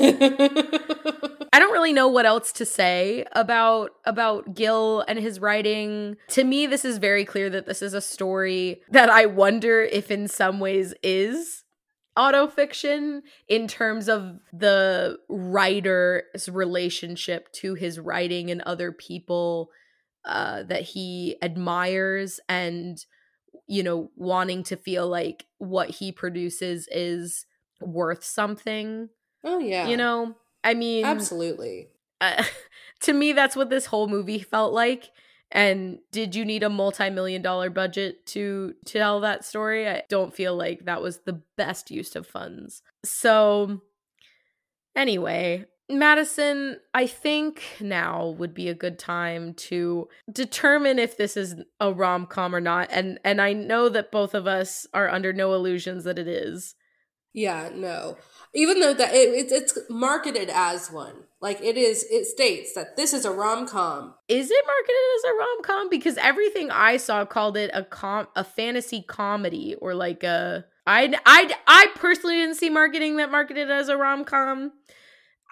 I don't really know what else to say about about Gil and his writing. To me, this is very clear that this is a story that I wonder if in some ways is autofiction in terms of the writer's relationship to his writing and other people uh, that he admires and you know wanting to feel like what he produces is worth something oh yeah. you know i mean Absolutely. uh, *laughs* to me that's what this whole movie felt like. And did you need a multi-million dollar budget to tell that story? I don't feel like that was the best use of funds. So anyway madison i think now would be a good time to determine if this is a rom-com or not. And and i know that both of us are under no illusions that it is Yeah, no. Even though that it, it's it's marketed as one, like it is, it states that this is a rom com. is it marketed as a rom-com? Because everything i saw called it a com a fantasy comedy or like a i i i personally didn't see marketing that marketed as a rom-com.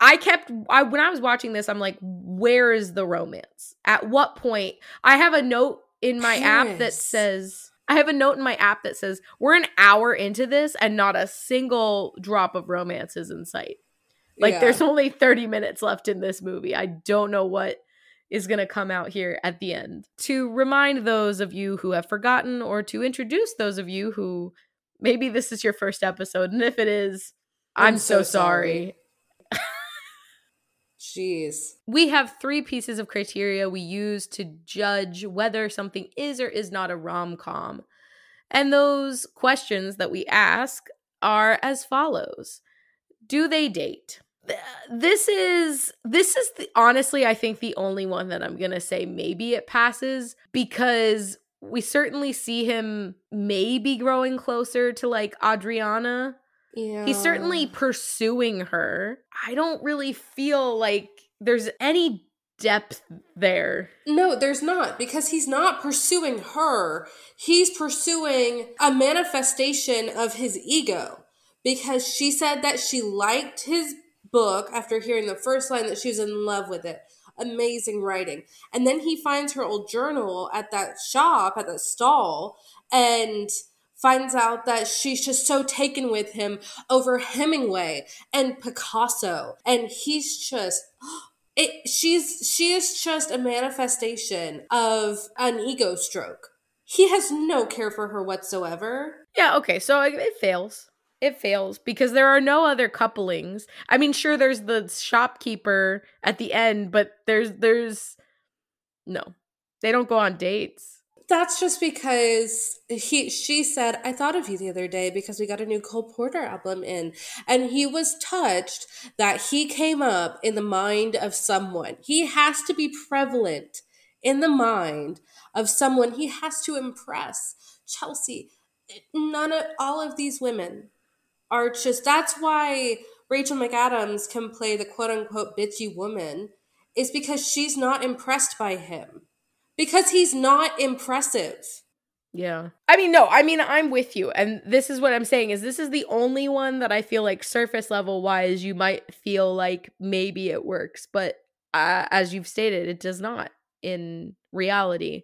I kept I, when i was watching this i'm like where is the romance? At what point? I have a note in my app that says I have a note in my app that says we're an hour into this and not a single drop of romance is in sight. Like Yeah. there's only 30 minutes left in this movie. I don't know what is going to come out here at the end. To remind those of you who have forgotten or to introduce those of you who maybe this is your first episode and if it is, I'm, I'm so, so sorry. sorry. Jeez. We have three pieces of criteria we use to judge whether something is or is not a rom com. And those questions that we ask are as follows Do they date? This is this is the, honestly I think the only one that I'm going to say maybe it passes because we certainly see him maybe growing closer to like Adriana Yeah. He's certainly pursuing her. I don't really feel like there's any depth there. No, there's not because he's not pursuing her. He's pursuing a manifestation of his ego because she said that she liked his book after hearing the first line that she was in love with it. Amazing writing. And then he finds her old journal at that shop, at that stall, and finds out that she's just so taken with him over Hemingway and Picasso. And he's just *gasps* it she's she is just a manifestation of an ego stroke. He has no care for her whatsoever. Yeah, okay. So it fails. It fails because there are no other couplings. I mean, sure there's the shopkeeper at the end, but there's there's no. They don't go on dates. That's just because he she said, I thought of you the other day because we got a new Cole Porter album in. And he was touched that he came up in the mind of someone. He has to be prevalent in the mind of someone he has to impress. Chelsea, none of all of these women are just that's why Rachel McAdams can play the quote unquote bitchy woman, is because she's not impressed by him because he's not impressive. Yeah. I mean, no, I mean, I'm with you. And this is what I'm saying is this is the only one that I feel like surface level wise, you might feel like maybe it works. But uh, as you've stated, it does not in reality.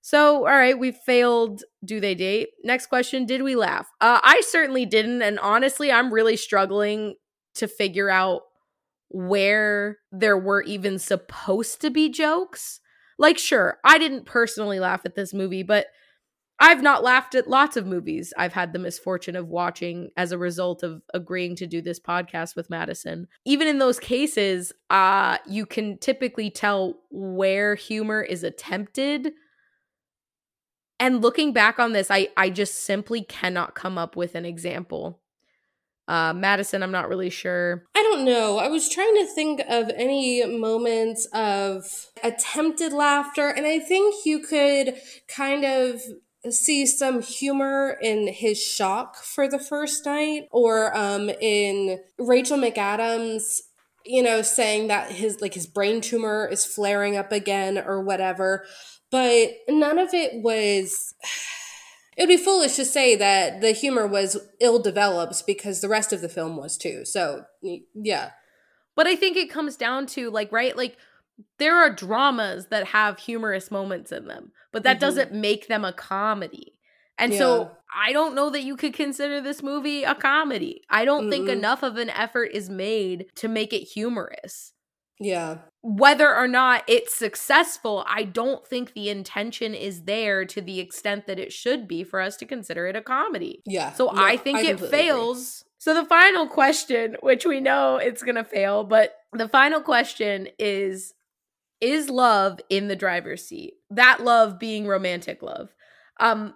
So, all right, we failed. Do they date? Next question Did we laugh? Uh, I certainly didn't. And honestly, I'm really struggling to figure out where there were even supposed to be jokes. Like, sure, I didn't personally laugh at this movie, but I've not laughed at lots of movies I've had the misfortune of watching as a result of agreeing to do this podcast with Madison. Even in those cases, uh, you can typically tell where humor is attempted. And looking back on this, I, I just simply cannot come up with an example. Uh, Madison, I'm not really sure. I don't know. I was trying to think of any moments of attempted laughter, and I think you could kind of see some humor in his shock for the first night, or um, in Rachel McAdams you know saying that his like his brain tumor is flaring up again or whatever but none of it was it would be foolish to say that the humor was ill developed because the rest of the film was too. So, yeah. But I think it comes down to like, right? Like, there are dramas that have humorous moments in them, but that mm-hmm. doesn't make them a comedy. And yeah. so I don't know that you could consider this movie a comedy. I don't Mm-mm. think enough of an effort is made to make it humorous. Yeah. Whether or not it's successful, I don't think the intention is there to the extent that it should be for us to consider it a comedy. Yeah. So no, I think I it fails. Agree. So the final question, which we know it's going to fail, but the final question is is love in the driver's seat? That love being romantic love. Um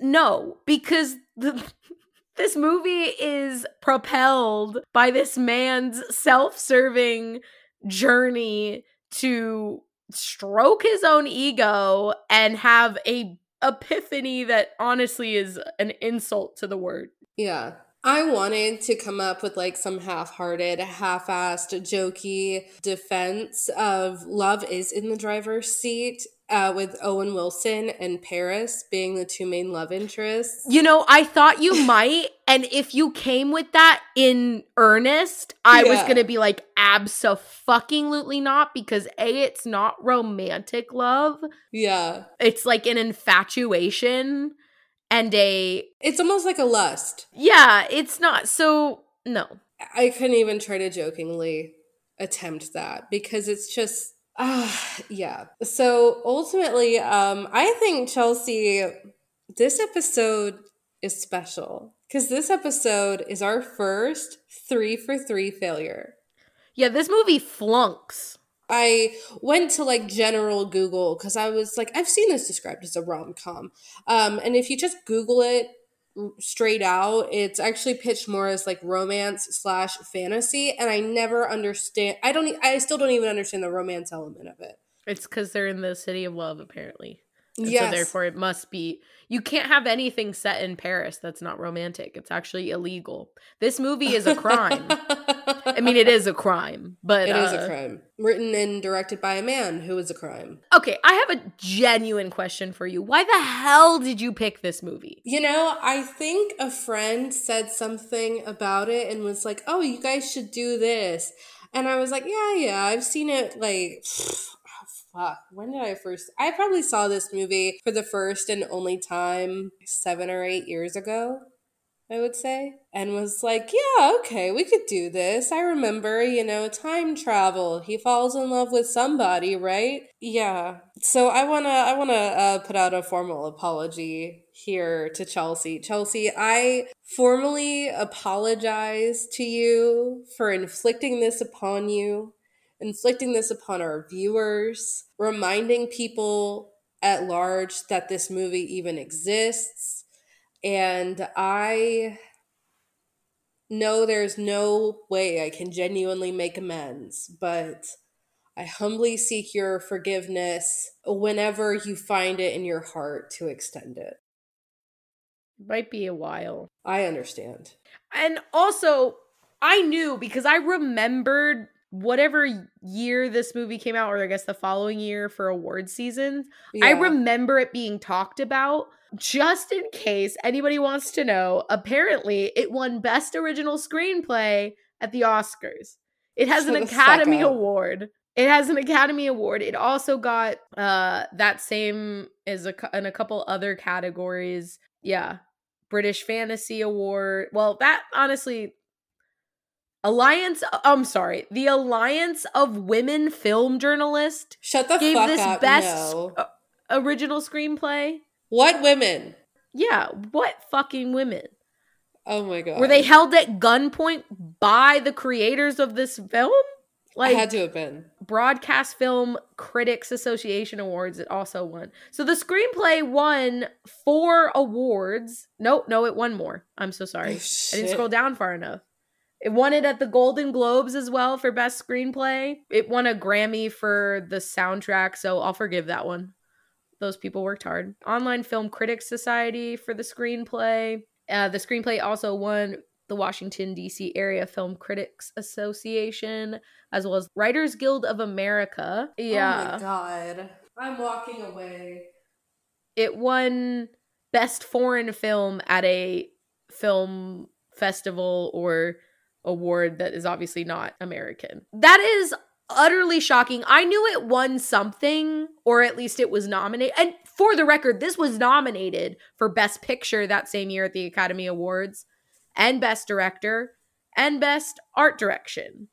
no, because the *laughs* this movie is propelled by this man's self-serving journey to stroke his own ego and have a epiphany that honestly is an insult to the word. Yeah. I wanted to come up with like some half hearted, half assed, jokey defense of love is in the driver's seat uh, with Owen Wilson and Paris being the two main love interests. You know, I thought you *laughs* might. And if you came with that in earnest, I yeah. was going to be like, absolutely not, because A, it's not romantic love. Yeah. It's like an infatuation and a it's almost like a lust yeah it's not so no i couldn't even try to jokingly attempt that because it's just uh, *sighs* yeah. So ultimately um i think chelsea this episode is special because this episode is our first three for three failure. Yeah this movie flunks. I went to like general Google because I was like, I've seen this described as a rom com. Um, and if you just Google it straight out, it's actually pitched more as like romance slash fantasy. And I never understand, I don't, I still don't even understand the romance element of it. It's because they're in the city of love, apparently. Yeah. So therefore, it must be. You can't have anything set in Paris that's not romantic. It's actually illegal. This movie is a crime. *laughs* I mean, it is a crime, but It uh, is a crime. Written and directed by a man who is a crime. Okay, I have a genuine question for you. Why the hell did you pick this movie? You know, I think a friend said something about it and was like, "Oh, you guys should do this." And I was like, "Yeah, yeah, I've seen it like oh, *sighs* fuck. When did I first I probably saw this movie for the first and only time 7 or 8 years ago." I would say, and was like, yeah, okay, we could do this. I remember, you know, time travel. He falls in love with somebody, right? Yeah. So I wanna, I wanna uh, put out a formal apology here to Chelsea. Chelsea, I formally apologize to you for inflicting this upon you, inflicting this upon our viewers, reminding people at large that this movie even exists and I know there's no way I can genuinely make amends, but I humbly seek your forgiveness whenever you find it in your heart to extend it. Might be a while. I understand. And also, I knew because I remembered whatever year this movie came out, or I guess the following year for award season. I remember it being talked about. Just in case anybody wants to know, apparently it won Best Original Screenplay at the Oscars. It has Shut an *laughs* Academy. Award. It has an Academy Award. It also got uh that same is a, in a couple other categories. Yeah. British Fantasy Award. Well, that honestly Alliance I'm sorry. The Alliance of Women Film Journalists Shut the gave fuck this up. best no. original screenplay. What women? Yeah, what fucking women? Oh my god. Were they held at gunpoint by the creators of this film? I Like had to have been. Broadcast Film Critics Association Awards it also won. So the screenplay won four awards. No, no, it won more. I'm so sorry. Oh, I didn't scroll down far enough. It won it at the Golden Globes as well for best screenplay. It won a Grammy for the soundtrack, so I'll forgive that one. Those people worked hard. Online Film Critics Society for the screenplay. Uh, the screenplay also won the Washington D.C. Area Film Critics Association, as well as Writers Guild of America. Yeah, Oh my god. I'm walking away. it won best foreign film at a film festival or award that is obviously not American. That is utterly shocking. I knew it won something or at least it was nominated. And for the record, this was nominated for best picture that same year at the Academy Awards and best director and best art direction.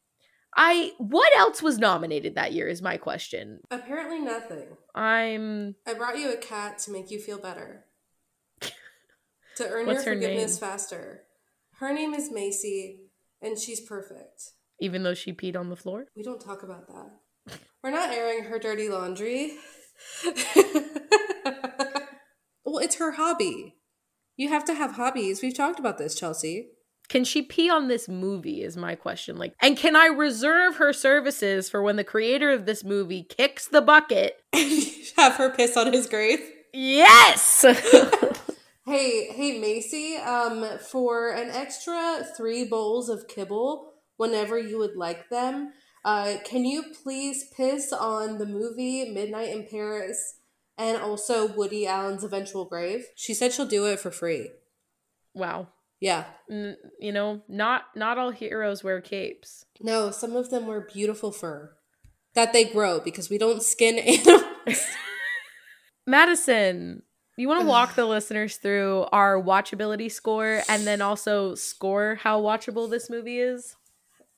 I what else was nominated that year is my question. Apparently nothing. I'm I brought you a cat to make you feel better. *laughs* to earn What's your forgiveness name? faster. Her name is Macy, and she's perfect. even though she peed on the floor. We don't talk about that. *laughs* We're not airing her dirty laundry. *laughs* well, it's her hobby. You have to have hobbies. We've talked about this, Chelsea. Can she pee on this movie is my question. Like, and can I reserve her services for when the creator of this movie kicks the bucket? and *laughs* have her piss on his grave. Yes. Hey, hey, Macy. Um, for an extra three bowls of kibble, whenever you would like them, uh, can you please piss on the movie Midnight in Paris and also Woody Allen's eventual grave? She said she'll do it for free. wow. Yeah. N- you know, not not all heroes wear capes. No, some of them wear beautiful fur that they grow because we don't skin *laughs* animals. *laughs* Madison, you want to walk the listeners through our watchability score and then also score how watchable this movie is?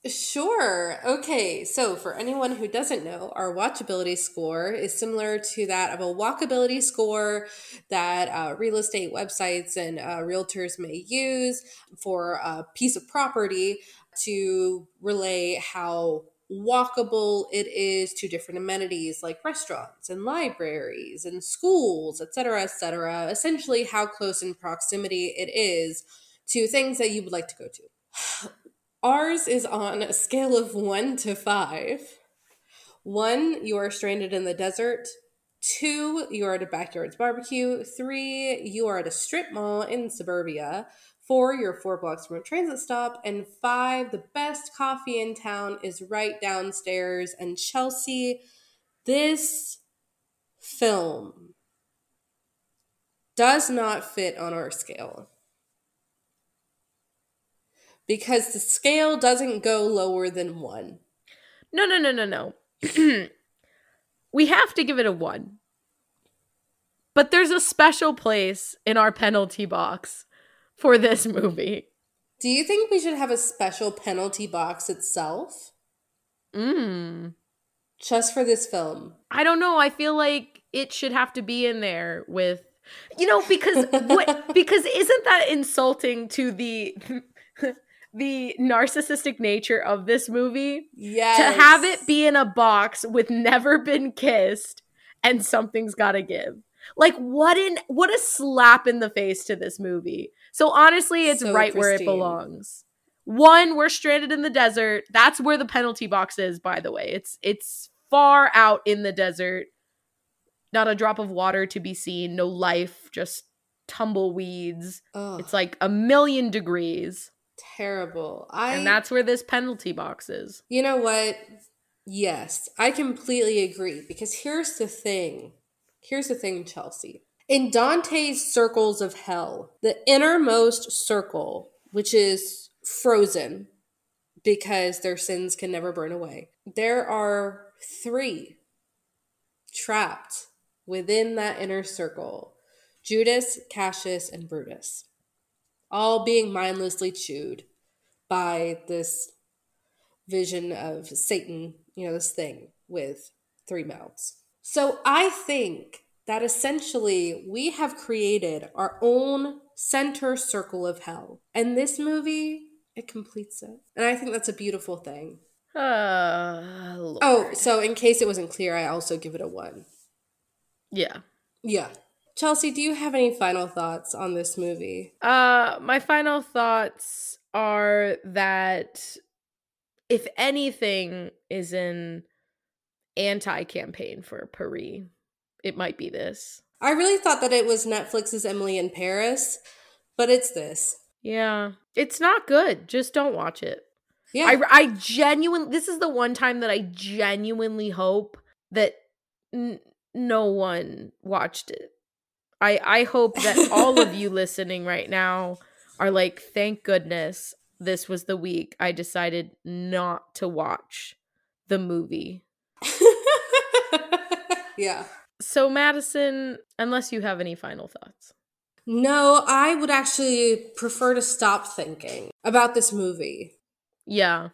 Sure. Okay. So, for anyone who doesn't know, our watchability score is similar to that of a walkability score that uh, real estate websites and uh, realtors may use for a piece of property to relay how walkable it is to different amenities like restaurants and libraries and schools, et cetera, et cetera. Essentially, how close in proximity it is to things that you would like to go to. *sighs* Ours is on a scale of one to five. One, you are stranded in the desert. Two, you are at a backyards barbecue. Three, you are at a strip mall in suburbia. Four, you're four blocks from a transit stop. And five, the best coffee in town is right downstairs. And Chelsea, this film does not fit on our scale. Because the scale doesn't go lower than one. No, no, no, no, no. *clears throat* we have to give it a one. But there's a special place in our penalty box for this movie. Do you think we should have a special penalty box itself? Mm. Just for this film? I don't know. I feel like it should have to be in there with you know because what *laughs* because isn't that insulting to the *laughs* the narcissistic nature of this movie? Yes. To have it be in a box with never been kissed and something's got to give. Like what in what a slap in the face to this movie. So honestly, it's So right where it belongs. One, we're stranded in the desert. That's where the penalty box is, by the way. It's it's far out in the desert. Not a drop of water to be seen, no life, just tumbleweeds. Ugh, It's like a million degrees. terrible. I And that's where this penalty box is. You know what? Yes, I completely agree because here's the thing. Here's the thing, Chelsea. In Dante's circles of hell, the innermost circle, which is frozen because their sins can never burn away, there are three trapped within that inner circle Judas, Cassius, and Brutus, all being mindlessly chewed by this vision of Satan, you know, this thing with three mouths. So I think that essentially we have created our own center circle of hell. And this movie, it completes it. And I think that's a beautiful thing. Uh, Oh, so in case it wasn't clear, I also give it a one. yeah. Yeah. Chelsea, do you have any final thoughts on this movie? Uh, my final thoughts are that if anything is an anti-campaign for Paris, it might be this. I really thought that it was Netflix's Emily in Paris, but it's this. Yeah, it's not good. Just don't watch it. Yeah. I I genuinely this is the one time that I genuinely hope that n- no one watched it. I I hope that all of you *laughs* listening right now are like thank goodness this was the week I decided not to watch the movie. *laughs* yeah. So Madison, unless you have any final thoughts. No, I would actually prefer to stop thinking about this movie. Yeah.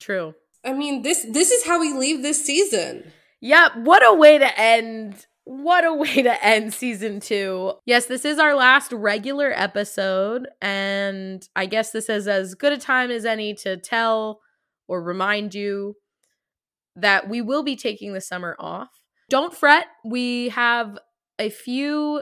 True. I mean, this this is how we leave this season. Yep, what a way to end. What a way to end season two. Yes, this is our last regular episode, and I guess this is as good a time as any to tell or remind you that we will be taking the summer off. Don't fret, we have a few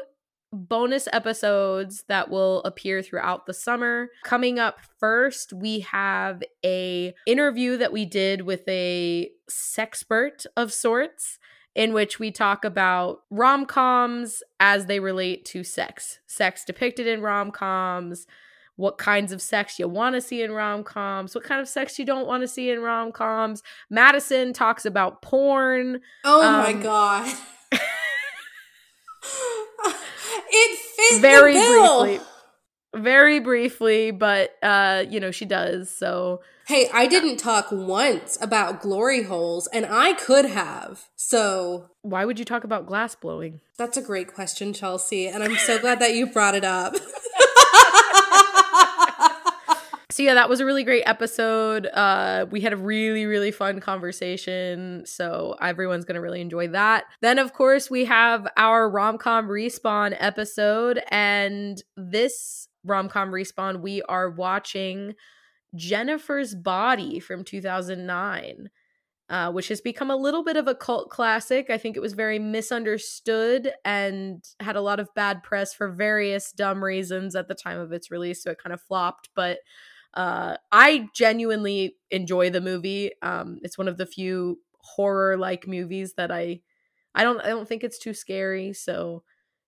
bonus episodes that will appear throughout the summer. Coming up first, we have a interview that we did with a sexpert of sorts in which we talk about rom-coms as they relate to sex. Sex depicted in rom-coms, what kinds of sex you want to see in rom-coms, what kind of sex you don't want to see in rom-coms. Madison talks about porn. Oh my Um, god. *laughs* it fits very briefly very briefly but uh you know she does so Hey, I didn't talk once about glory holes, and I could have. So why would you talk about glass blowing that's a great question, Chelsea, and I'm so glad that you brought it up. *laughs* so yeah that was a really great episode uh we had a really really fun conversation so everyone's gonna really enjoy that then of course we have our rom-com respawn episode and this rom-com respawn we are watching jennifer's body from 2009 uh, which has become a little bit of a cult classic. I think it was very misunderstood and had a lot of bad press for various dumb reasons at the time of its release, so it kind of flopped. But uh, I genuinely enjoy the movie. Um, it's one of the few horror like movies that I I don't I don't think it's too scary. So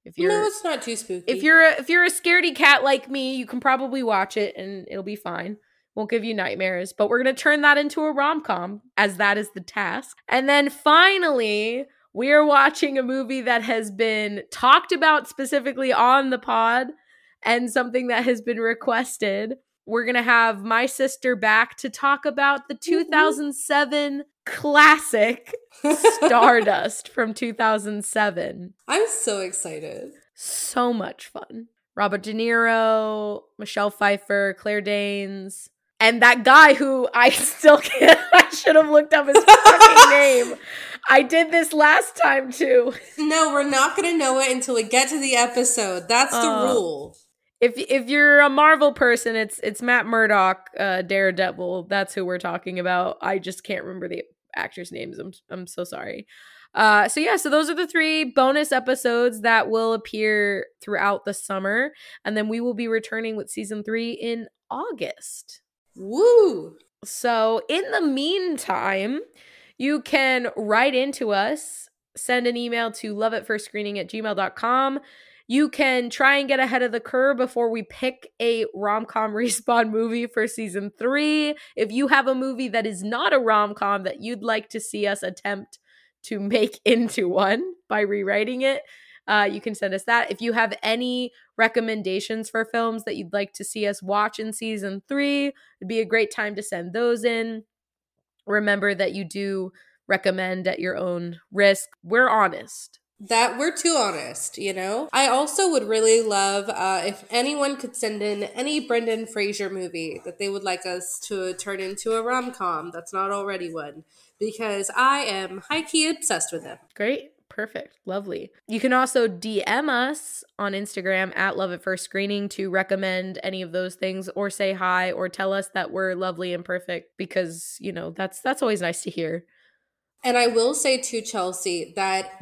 If you're no, it's not too spooky. if you're a, if you're a scaredy cat like me, you can probably watch it and it'll be fine. Won't give you nightmares, but we're gonna turn that into a rom com as that is the task. And then finally, we are watching a movie that has been talked about specifically on the pod and something that has been requested. We're gonna have my sister back to talk about the 2007 classic *laughs* Stardust from 2007. I'm so excited. So much fun. Robert De Niro, Michelle Pfeiffer, Claire Danes, and that guy who I *laughs* still can't. I should have looked up his fucking name. *laughs* I did this last time too. No, we're not gonna know it until we get to the episode. That's the Uh, rule. If if you're a Marvel person, it's it's Matt Murdock, uh, Daredevil. That's who we're talking about. I just can't remember the actors' names. I'm I'm so sorry. Uh, so yeah, so those are the three bonus episodes that will appear throughout the summer, and then we will be returning with season three in August. Woo! So, in the meantime, you can write into us, send an email to loveatfirstscreening at gmail.com. You can try and get ahead of the curve before we pick a rom com *laughs* respawn movie for season three. If you have a movie that is not a rom com that you'd like to see us attempt to make *laughs* into one by rewriting it, uh, you can send us that. If you have any recommendations for films that you'd like to see us watch in season three, it'd be a great time to send those in. Remember that you do recommend at your own risk. We're honest. That we're too honest, you know? I also would really love uh, if anyone could send in any Brendan Fraser movie that they would like us to turn into a rom com that's not already one, because I am high key obsessed with him. Great. Perfect. Lovely. You can also DM us on Instagram at Love at First Screening to recommend any of those things or say hi or tell us that we're lovely and perfect because, you know, that's that's always nice to hear. And I will say to Chelsea that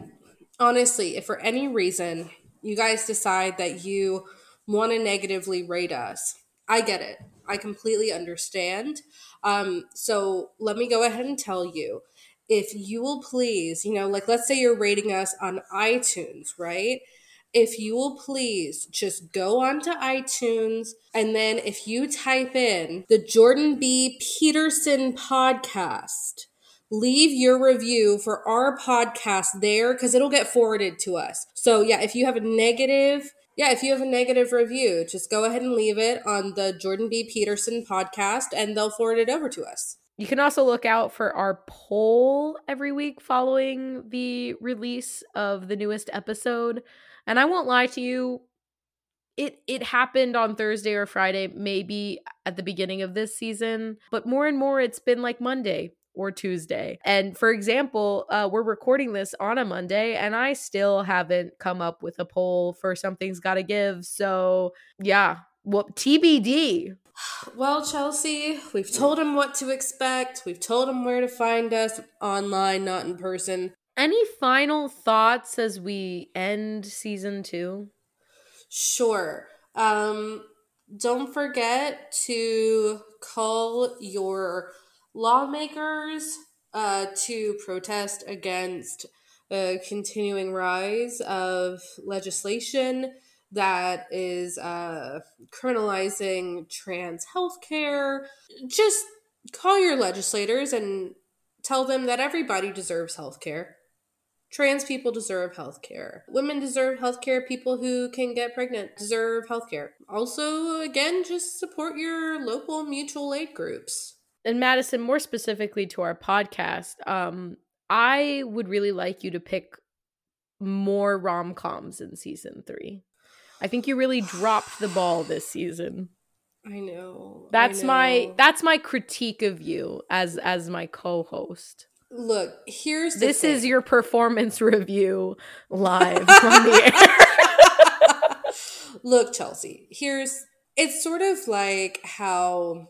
honestly, if for any reason you guys decide that you want to negatively rate us, I get it. I completely understand. Um, so let me go ahead and tell you if you will please, you know, like let's say you're rating us on iTunes, right? If you will please just go onto iTunes and then if you type in the Jordan B. Peterson podcast, leave your review for our podcast there because it'll get forwarded to us. So, yeah, if you have a negative, yeah, if you have a negative review, just go ahead and leave it on the Jordan B. Peterson podcast and they'll forward it over to us. You can also look out for our poll every week following the release of the newest episode. And I won't lie to you, it it happened on Thursday or Friday, maybe at the beginning of this season, but more and more it's been like Monday or Tuesday. And for example, uh, we're recording this on a Monday, and I still haven't come up with a poll for something's got to give. So yeah, well, TBD. *sighs* Well, Chelsea, we've told them what to expect. We've told them where to find us online, not in person. Any final thoughts as we end season two? Sure. Um, don't forget to call your lawmakers uh, to protest against the continuing rise of legislation that is uh, criminalizing trans healthcare. Just call your legislators and tell them that everybody deserves healthcare. Trans people deserve healthcare. Women deserve healthcare. People who can get pregnant deserve healthcare. Also, again, just support your local mutual aid groups. And Madison, more specifically to our podcast, um, I would really like you to pick more rom coms in season three. I think you really dropped the ball this season. I know. That's I my that's my critique of you as as my co-host. look. Here's This is your performance *laughs* review live *laughs* on the air. Look, Chelsea, here's it's sort of like how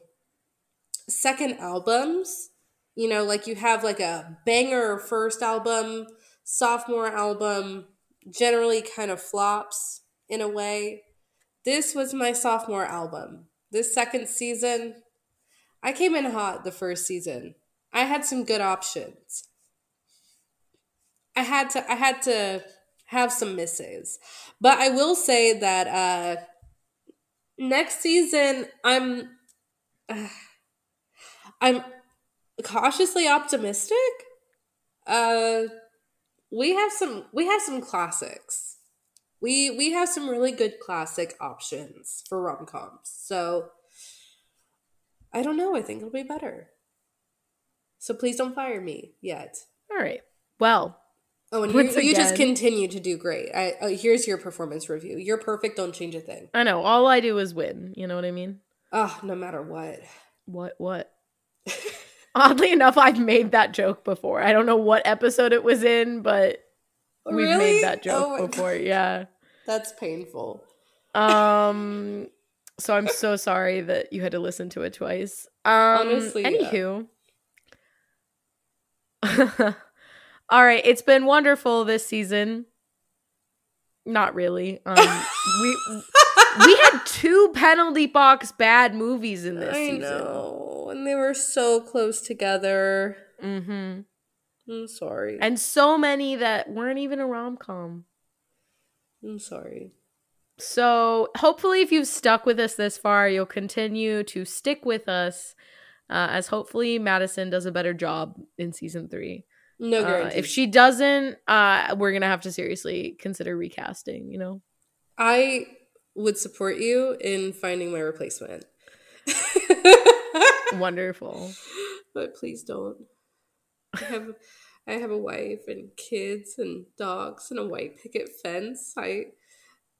second albums, you know, like you have like a banger first album, sophomore album, generally kind of flops in a way. This was my sophomore album. This second season, I came in hot the first season. I had some good options. I had to I had to have some misses. But I will say that uh next season I'm *sighs* uh, I'm cautiously optimistic. Uh we have some we have some classics. We we have some really good classic options for rom-coms. So I don't know, I think it'll be better. So please don't fire me yet. All right. Well, Oh, and you, you just continue to do great. I, uh, here's your performance review. You're perfect. Don't change a thing. I know all I do is win. You know what I mean? Ah, no matter what. What? What? Oddly enough, I've made that joke before. I don't know what episode it was in, but we've Really? made that joke Oh before. God. Yeah. That's painful. Um. so I'm so sorry that you had to listen to it twice. Um. Honestly, yeah. Anywho. *laughs* All right, it's been wonderful this season. Not really. Um, we we had two penalty box bad movies in this *laughs* I season. know, and they were so close together. Mm-hmm. I'm sorry. And so many that weren't even a rom com. I'm sorry. So hopefully, if you've stuck with us this far, you'll continue to stick with us. Uh, as hopefully Madison does a better job in season three. No Uh, guarantee. if she doesn't, uh, we're gonna have to seriously consider recasting. You know. I would support you in finding my replacement. *laughs* Wonderful. *laughs* but please don't. I have I have a wife and kids and dogs and a white picket fence. I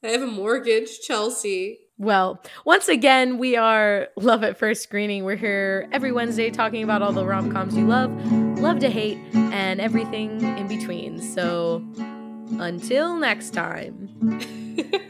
I have a mortgage, Chelsea. Well, once again, we are Love at First Screening. We're here every Wednesday talking about all the rom coms you love, love to hate, and everything in between. So until next time. *laughs*